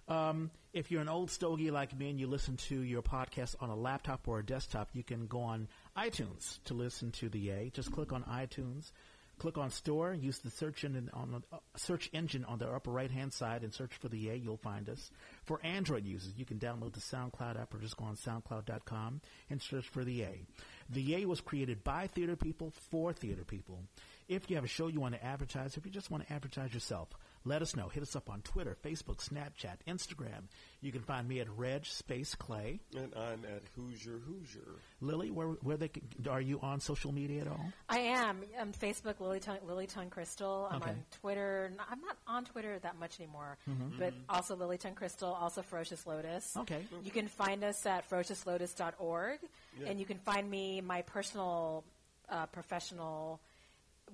Um, if you're an old stogie like me and you listen to your podcast on a laptop or a desktop, you can go on iTunes to listen to the Yay. Just click on iTunes, click on Store, use the search engine on the uh, search engine on the upper right hand side, and search for the Yay. You'll find us. For Android users, you can download the SoundCloud app or just go on SoundCloud.com and search for the Yay. The Yay was created by theater people for theater people. If you have a show you want to advertise, if you just want to advertise yourself, let us know. Hit us up on Twitter, Facebook, Snapchat, Instagram. You can find me at Reg Space Clay. And I'm at Hoosier Hoosier. Lily, where where they can, are you on social media at all? I am. I'm Facebook Lily Tung, Lily Tung Crystal. I'm Okay. on Twitter. I'm not on Twitter that much anymore, but also Lily Tung Crystal, also Ferocious Lotus. Okay. You can find us at ferociouslotus.org, Yeah. and you can find me. My personal uh, professional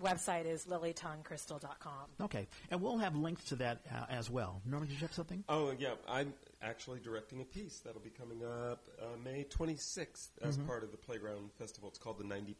website is lilytungcrystal.com. Okay, and we'll have links to that uh, as well. Norman, did you have something? Oh, yeah. I'm actually directing a piece that'll be coming up uh, May 26th as Mm-hmm. part of the Playground Festival. It's called the 90%.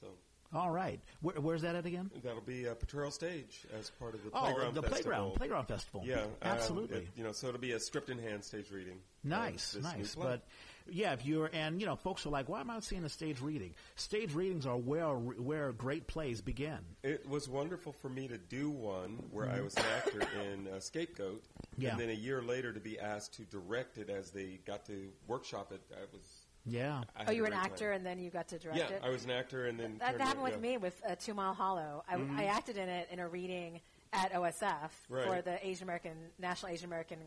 So All right, Where, where's that at again? that'll be a Potrero Stage as part of the Oh, Playground the Festival. playground, playground festival. Yeah, um, absolutely. it- you know, so it'll be a script in hand stage reading. Nice, this nice. But yeah, if you're and you know, folks are like, why am I seeing a stage reading? Stage readings are where where great plays begin. It was wonderful for me to do one where I was an actor in uh, Scapegoat, Mm-hmm. Yeah. and then a year later to be asked to direct it as they got to workshop it. I was. Yeah. I Oh, you were an actor, time. and then you got to direct Yeah, it. I was an actor, and then That, that happened it- with yeah. me with uh, Two Mile Hollow. I, I acted in it in a reading at OSF for the Asian American National Asian American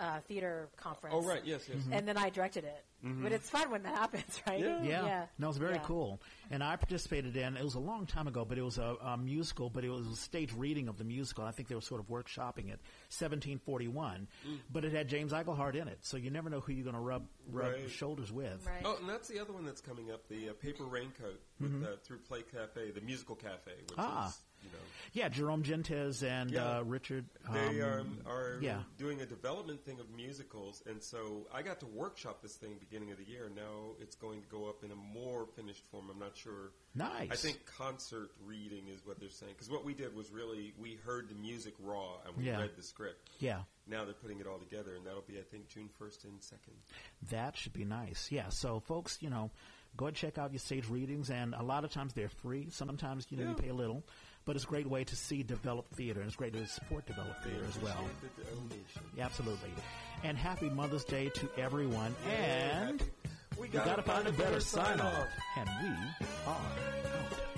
uh, Theater Conference. Oh, right, yes, yes. And then I directed it. But it's fun when that happens, right? Yeah. Yeah. yeah. No, it was very Yeah. cool. And I participated in, it was a long time ago, but it was a, a musical, but it was a stage reading of the musical. I think they were sort of workshopping it, 1741. Mm. But it had James Iglehart in it, so you never know who you're going to rub, rub Right. shoulders with. Right. Oh, and that's the other one that's coming up, the uh, Paper Raincoat with, uh, through Play Cafe, the musical cafe, which Mm-hmm. Ah. is, you know, Yeah, Jerome Gentes and Yeah. uh, Richard. They um, um, are yeah. doing a development thing of musicals, and so I got to workshop this thing beginning of the year. Now it's going to go up in a more finished form. I'm not sure. Nice. I think concert reading is what they're saying because what we did was really we heard the music raw and we Yeah. read the script. Yeah. Now they're putting it all together, and that'll be I think June 1st and 2nd. That should be nice. Yeah. So, folks, you know, go and check out your stage readings, and a lot of times they're free. Sometimes, you know, you pay a little, but it's a great way to see developed theater, and it's great to support developed theater as well. Appreciate the donation. Yeah, absolutely. And happy Mother's Day to everyone. And we you got to find a better sign off. And we are out.